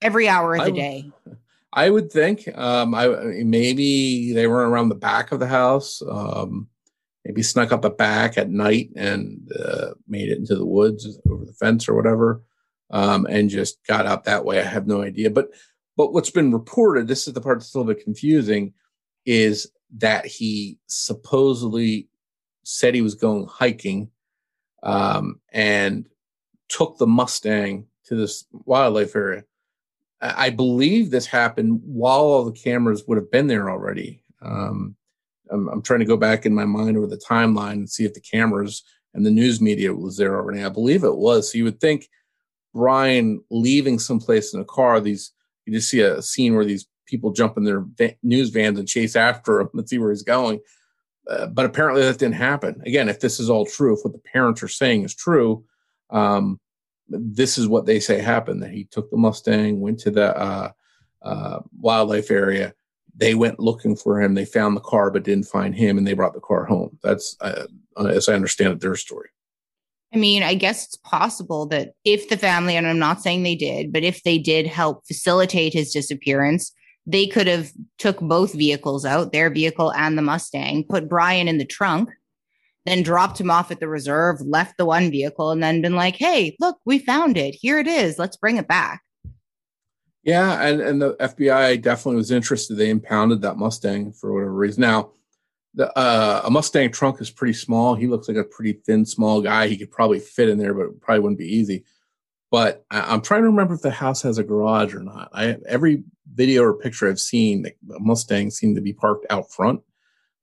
every hour of the I- day. I would think um, I maybe they were around the back of the house, um, maybe snuck up the back at night and uh, made it into the woods over the fence or whatever, um, and just got out that way. I have no idea, but but what's been reported, this is the part that's a little bit confusing, is that he supposedly said he was going hiking um, and took the Mustang to this wildlife area. I believe this happened while all the cameras would have been there already. Um, I'm, I'm trying to go back in my mind over the timeline and see if the cameras and the news media was there already. I believe it was. So you would think Brian leaving someplace in a car, these you just see a scene where these people jump in their va- news vans and chase after him and see where he's going. Uh, but apparently that didn't happen. Again, if this is all true, if what the parents are saying is true, um, this is what they say happened that he took the Mustang, went to the uh, uh, wildlife area. They went looking for him. They found the car, but didn't find him, and they brought the car home. That's, uh, as I understand it, their story. I mean, I guess it's possible that if the family, and I'm not saying they did, but if they did help facilitate his disappearance, they could have took both vehicles out, their vehicle and the Mustang, put Brian in the trunk, then dropped him off at the reserve, left the one vehicle, and then been like, "Hey, look, we found it. Here it is. Let's bring it back." Yeah, and, and the FBI definitely was interested. They impounded that Mustang for whatever reason. Now, the uh, a Mustang trunk is pretty small. He looks like a pretty thin, small guy. He could probably fit in there, but it probably wouldn't be easy. But I, I'm trying to remember if the house has a garage or not. I every video or picture I've seen, the Mustang seemed to be parked out front.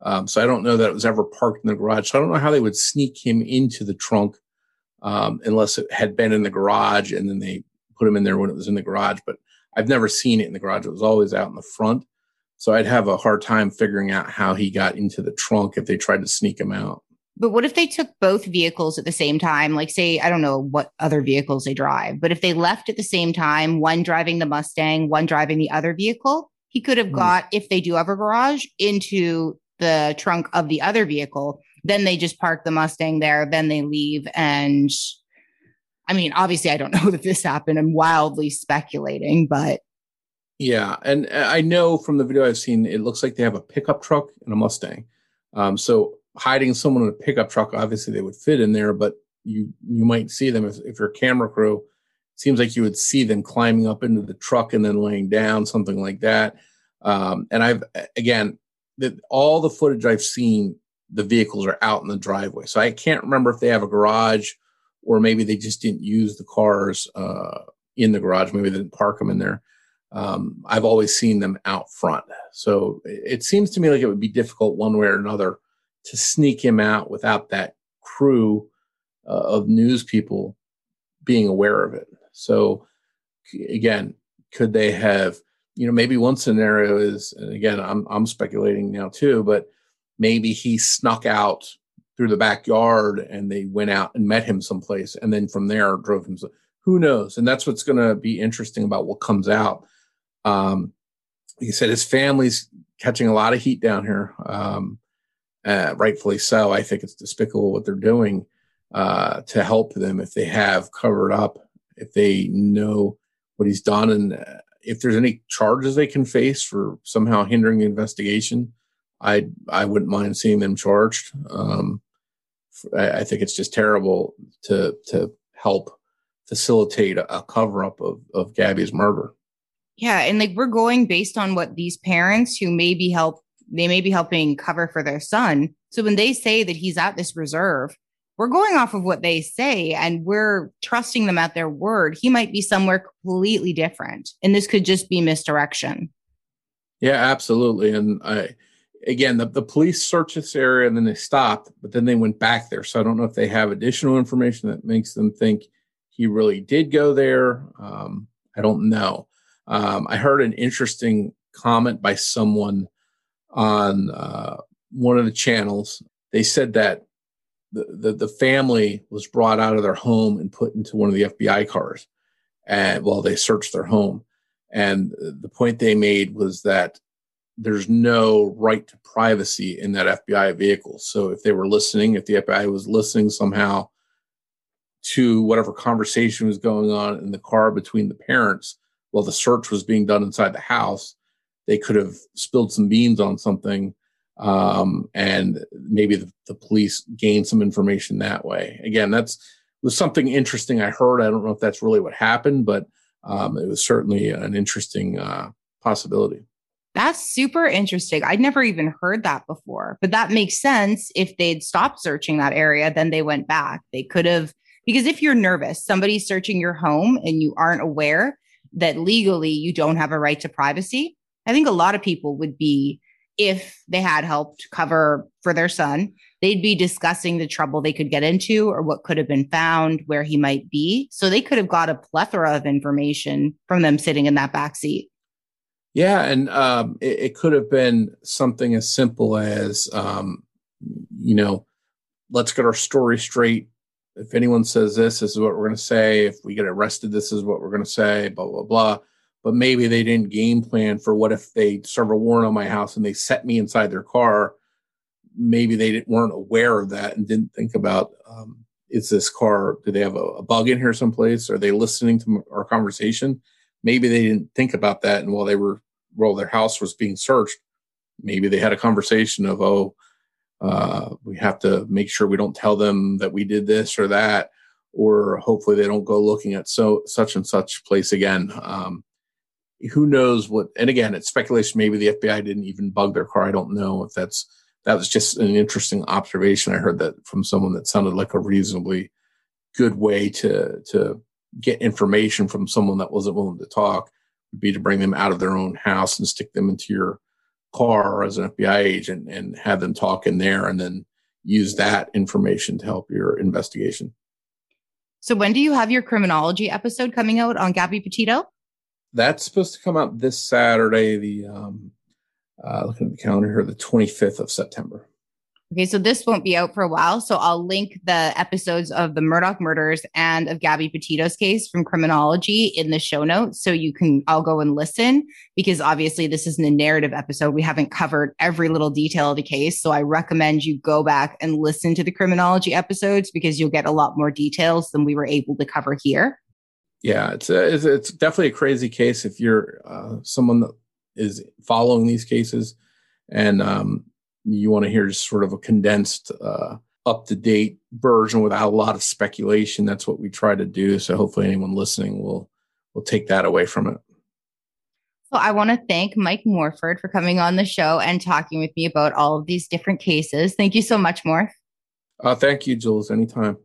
Um, so I don't know that it was ever parked in the garage. So I don't know how they would sneak him into the trunk um, unless it had been in the garage and then they put him in there when it was in the garage. But I've never seen it in the garage. It was always out in the front. So I'd have a hard time figuring out how he got into the trunk if they tried to sneak him out. But what if they took both vehicles at the same time? Like, say, I don't know what other vehicles they drive, but if they left at the same time, one driving the Mustang, one driving the other vehicle, he could have Hmm. got, if they do have a garage, into the trunk of the other vehicle. Then they just park the Mustang there, then they leave. And I mean, obviously, I don't know that this happened. I'm wildly speculating, but Yeah, and uh, I know from the video I've seen, it looks like they have a pickup truck and a Mustang. Um, so hiding someone in a pickup truck, obviously they would fit in there, but you you might see them if, if you're a camera crew. Seems like you would see them climbing up into the truck and then laying down, something like that. Um, and I've again, that all the footage I've seen, the vehicles are out in the driveway. So I can't remember if they have a garage or maybe they just didn't use the cars uh, in the garage. Maybe they didn't park them in there um, I've always seen them out front. So it, seems to me like it would be difficult one way or another to sneak him out without that crew uh, of news people being aware of it. So again, could they have, you know, maybe one scenario is, and again, I'm, I'm speculating now too, but maybe he snuck out through the backyard and they went out and met him someplace and then from there drove him. Who knows? And that's what's going to be interesting about what comes out um, I said, his family's catching a lot of heat down here, um, uh, rightfully so. I think it's despicable what they're doing uh, to help them if they have covered up, if they know what he's done, and uh, if there's any charges they can face for somehow hindering the investigation. I I wouldn't mind seeing them charged. Um, I, I think it's just terrible to to help facilitate a, a cover up of of Gabby's murder. Yeah, and like we're going based on what these parents who may be help they may be helping cover for their son. So when they say that he's at this reserve, we're going off of what they say and we're trusting them at their word. He might be somewhere completely different. And this could just be misdirection. Yeah, absolutely. And I, again, the, the police searched this area and then they stopped, but then they went back there. So I don't know if they have additional information that makes them think he really did go there. Um, I don't know. Um, I heard an interesting comment by someone on uh, one of the channels. They said that the, the, the family was brought out of their home and put into one of the FBI cars and while they searched their home. And the point they made was that there's no right to privacy in that FBI vehicle. So if they were listening, if the FBI was listening somehow to whatever conversation was going on in the car between the parents while the search was being done inside the house. They could have spilled some beans on something, um, and maybe the, the police gained some information that way. Again, that's was something interesting I heard. I don't know if that's really what happened, but um, it was certainly an interesting uh, possibility. That's super interesting. I'd never even heard that before, but that makes sense. If they'd stopped searching that area, then they went back. They could have, because if you're nervous, somebody's searching your home and you aren't aware that legally you don't have a right to privacy. I think a lot of people would be, if they had helped cover for their son, they'd be discussing the trouble they could get into or what could have been found, where he might be. So they could have got a plethora of information from them sitting in that back seat. Yeah, and um, it, it, could have been something as simple as, um, you know, let's get our story straight. If anyone says this, this is what we're going to say. If we get arrested, this is what we're going to say. Blah blah blah. But maybe they didn't game plan for what if they serve a warrant on my house and they set me inside their car. Maybe they didn't weren't aware of that and didn't think about um, is this car? Do they have a, a bug in here someplace? Are they listening to our conversation? maybe they didn't think about that and while they were while their house was being searched maybe they had a conversation of oh uh, we have to make sure we don't tell them that we did this or that or hopefully they don't go looking at so such and such place again. Um, who knows what and again it's speculation. Maybe the fbi didn't even bug their car. I don't know if that's that was just an interesting observation i heard that from someone that sounded like a reasonably good way to to get information from someone that wasn't willing to talk would be to bring them out of their own house and stick them into your car or as an FBI agent and have them talk in there and then use that information to help your investigation. So when do you have your criminology episode coming out on Gabby Petito? That's supposed to come out this Saturday, the um uh looking at the calendar here, the 25th of September. Okay, so this won't be out for a while. So I'll link the episodes of the Murdaugh murders and of Gabby Petito's case from criminology in the show notes. So you can I'll go and listen because obviously this isn't a narrative episode. We haven't covered every little detail of the case. So I recommend you go back and listen to the criminology episodes because you'll get a lot more details than we were able to cover here. Yeah, it's a, it's, it's definitely a crazy case if you're uh, someone that is following these cases and um, you want to hear just sort of a condensed, uh, up to date version without a lot of speculation. That's what we try to do. So hopefully, anyone listening will will take that away from it. So I want to thank Mike Morford for coming on the show and talking with me about all of these different cases. Thank you so much, Morph. Uh, thank you, Jules. Anytime.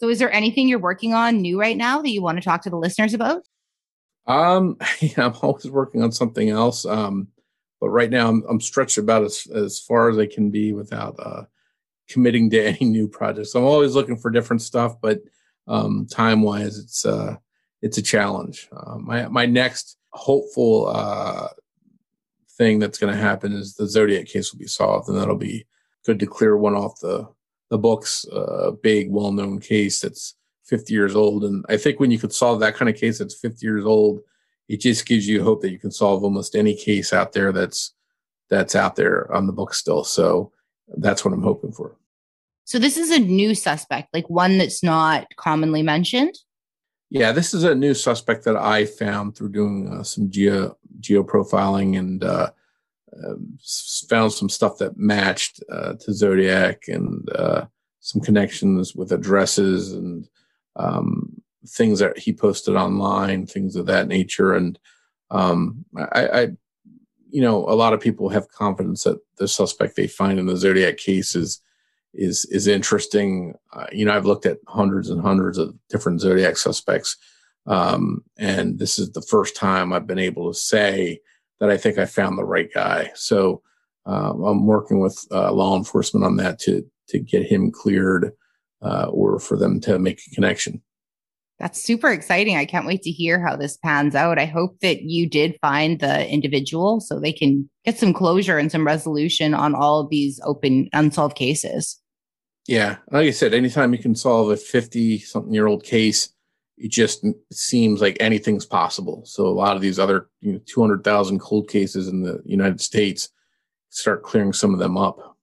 So, is there anything you're working on new right now that you want to talk to the listeners about? Um, yeah, I'm always working on something else. Um, but right now I'm, I'm stretched about as, as far as I can be without uh, committing to any new projects. I'm always looking for different stuff, but um, time wise, it's uh, it's a challenge. Uh, my my next hopeful uh, thing that's going to happen is the Zodiac case will be solved, and that'll be good to clear one off the the books. A uh, big, well known case that's 50 years old, and I think when you could solve that kind of case that's 50 years old it just gives you hope that you can solve almost any case out there that's that's out there on the book still. So that's what I'm hoping for. So this is a new suspect, like one that's not commonly mentioned. Yeah, this is a new suspect that I found through doing uh, some geo geo profiling and uh, uh, found some stuff that matched uh, to Zodiac and uh, some connections with addresses and um, things that he posted online, things of that nature. And um, I, I, you know, a lot of people have confidence that the suspect they find in the Zodiac case is is is interesting. Uh, you know, I've looked at hundreds and hundreds of different Zodiac suspects, um, and this is the first time I've been able to say that I think I found the right guy. So um, I'm working with uh, law enforcement on that to to get him cleared uh, or for them to make a connection. That's super exciting. I can't wait to hear how this pans out. I hope that you did find the individual so they can get some closure and some resolution on all of these open, unsolved cases. Yeah. Like I said, anytime you can solve a 50 something year old case, it just seems like anything's possible. So a lot of these other you know, 200,000 cold cases in the United States start clearing some of them up.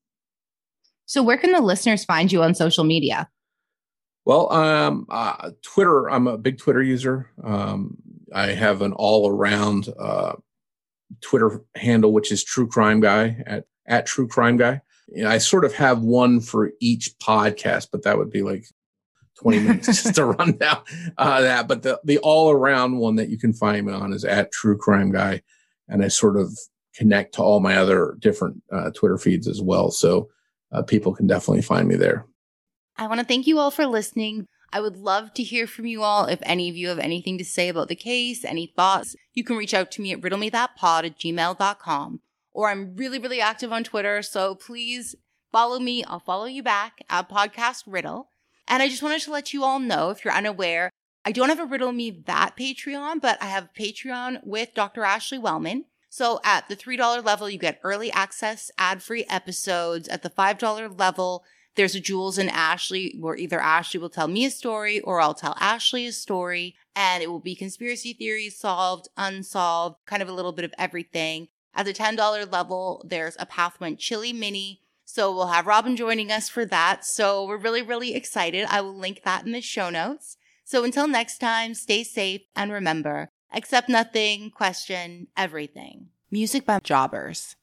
So, where can the listeners find you on social media? Well, um, uh, Twitter, I'm a big Twitter user. Um, I have an all around uh, Twitter handle, which is True Crime Guy at, at True Crime Guy. You know, I sort of have one for each podcast, but that would be like 20 minutes just to run down uh, that. But the, the all around one that you can find me on is at True Crime Guy. And I sort of connect to all my other different uh, Twitter feeds as well. So uh, people can definitely find me there. I want to thank you all for listening. I would love to hear from you all. If any of you have anything to say about the case, any thoughts, you can reach out to me at riddlemethatpod at gmail.com. Or I'm really, really active on Twitter. So please follow me. I'll follow you back at Podcast Riddle. And I just wanted to let you all know if you're unaware, I don't have a Riddle Me That Patreon, but I have a Patreon with Dr. Ashley Wellman. So at the $3 level, you get early access, ad free episodes. At the $5 level, there's a Jules and Ashley where either Ashley will tell me a story or I'll tell Ashley a story. And it will be conspiracy theories solved, unsolved, kind of a little bit of everything. At the $10 level, there's a Path Went Chili mini. So we'll have Robin joining us for that. So we're really, really excited. I will link that in the show notes. So until next time, stay safe and remember, accept nothing, question everything. Music by Jobbers.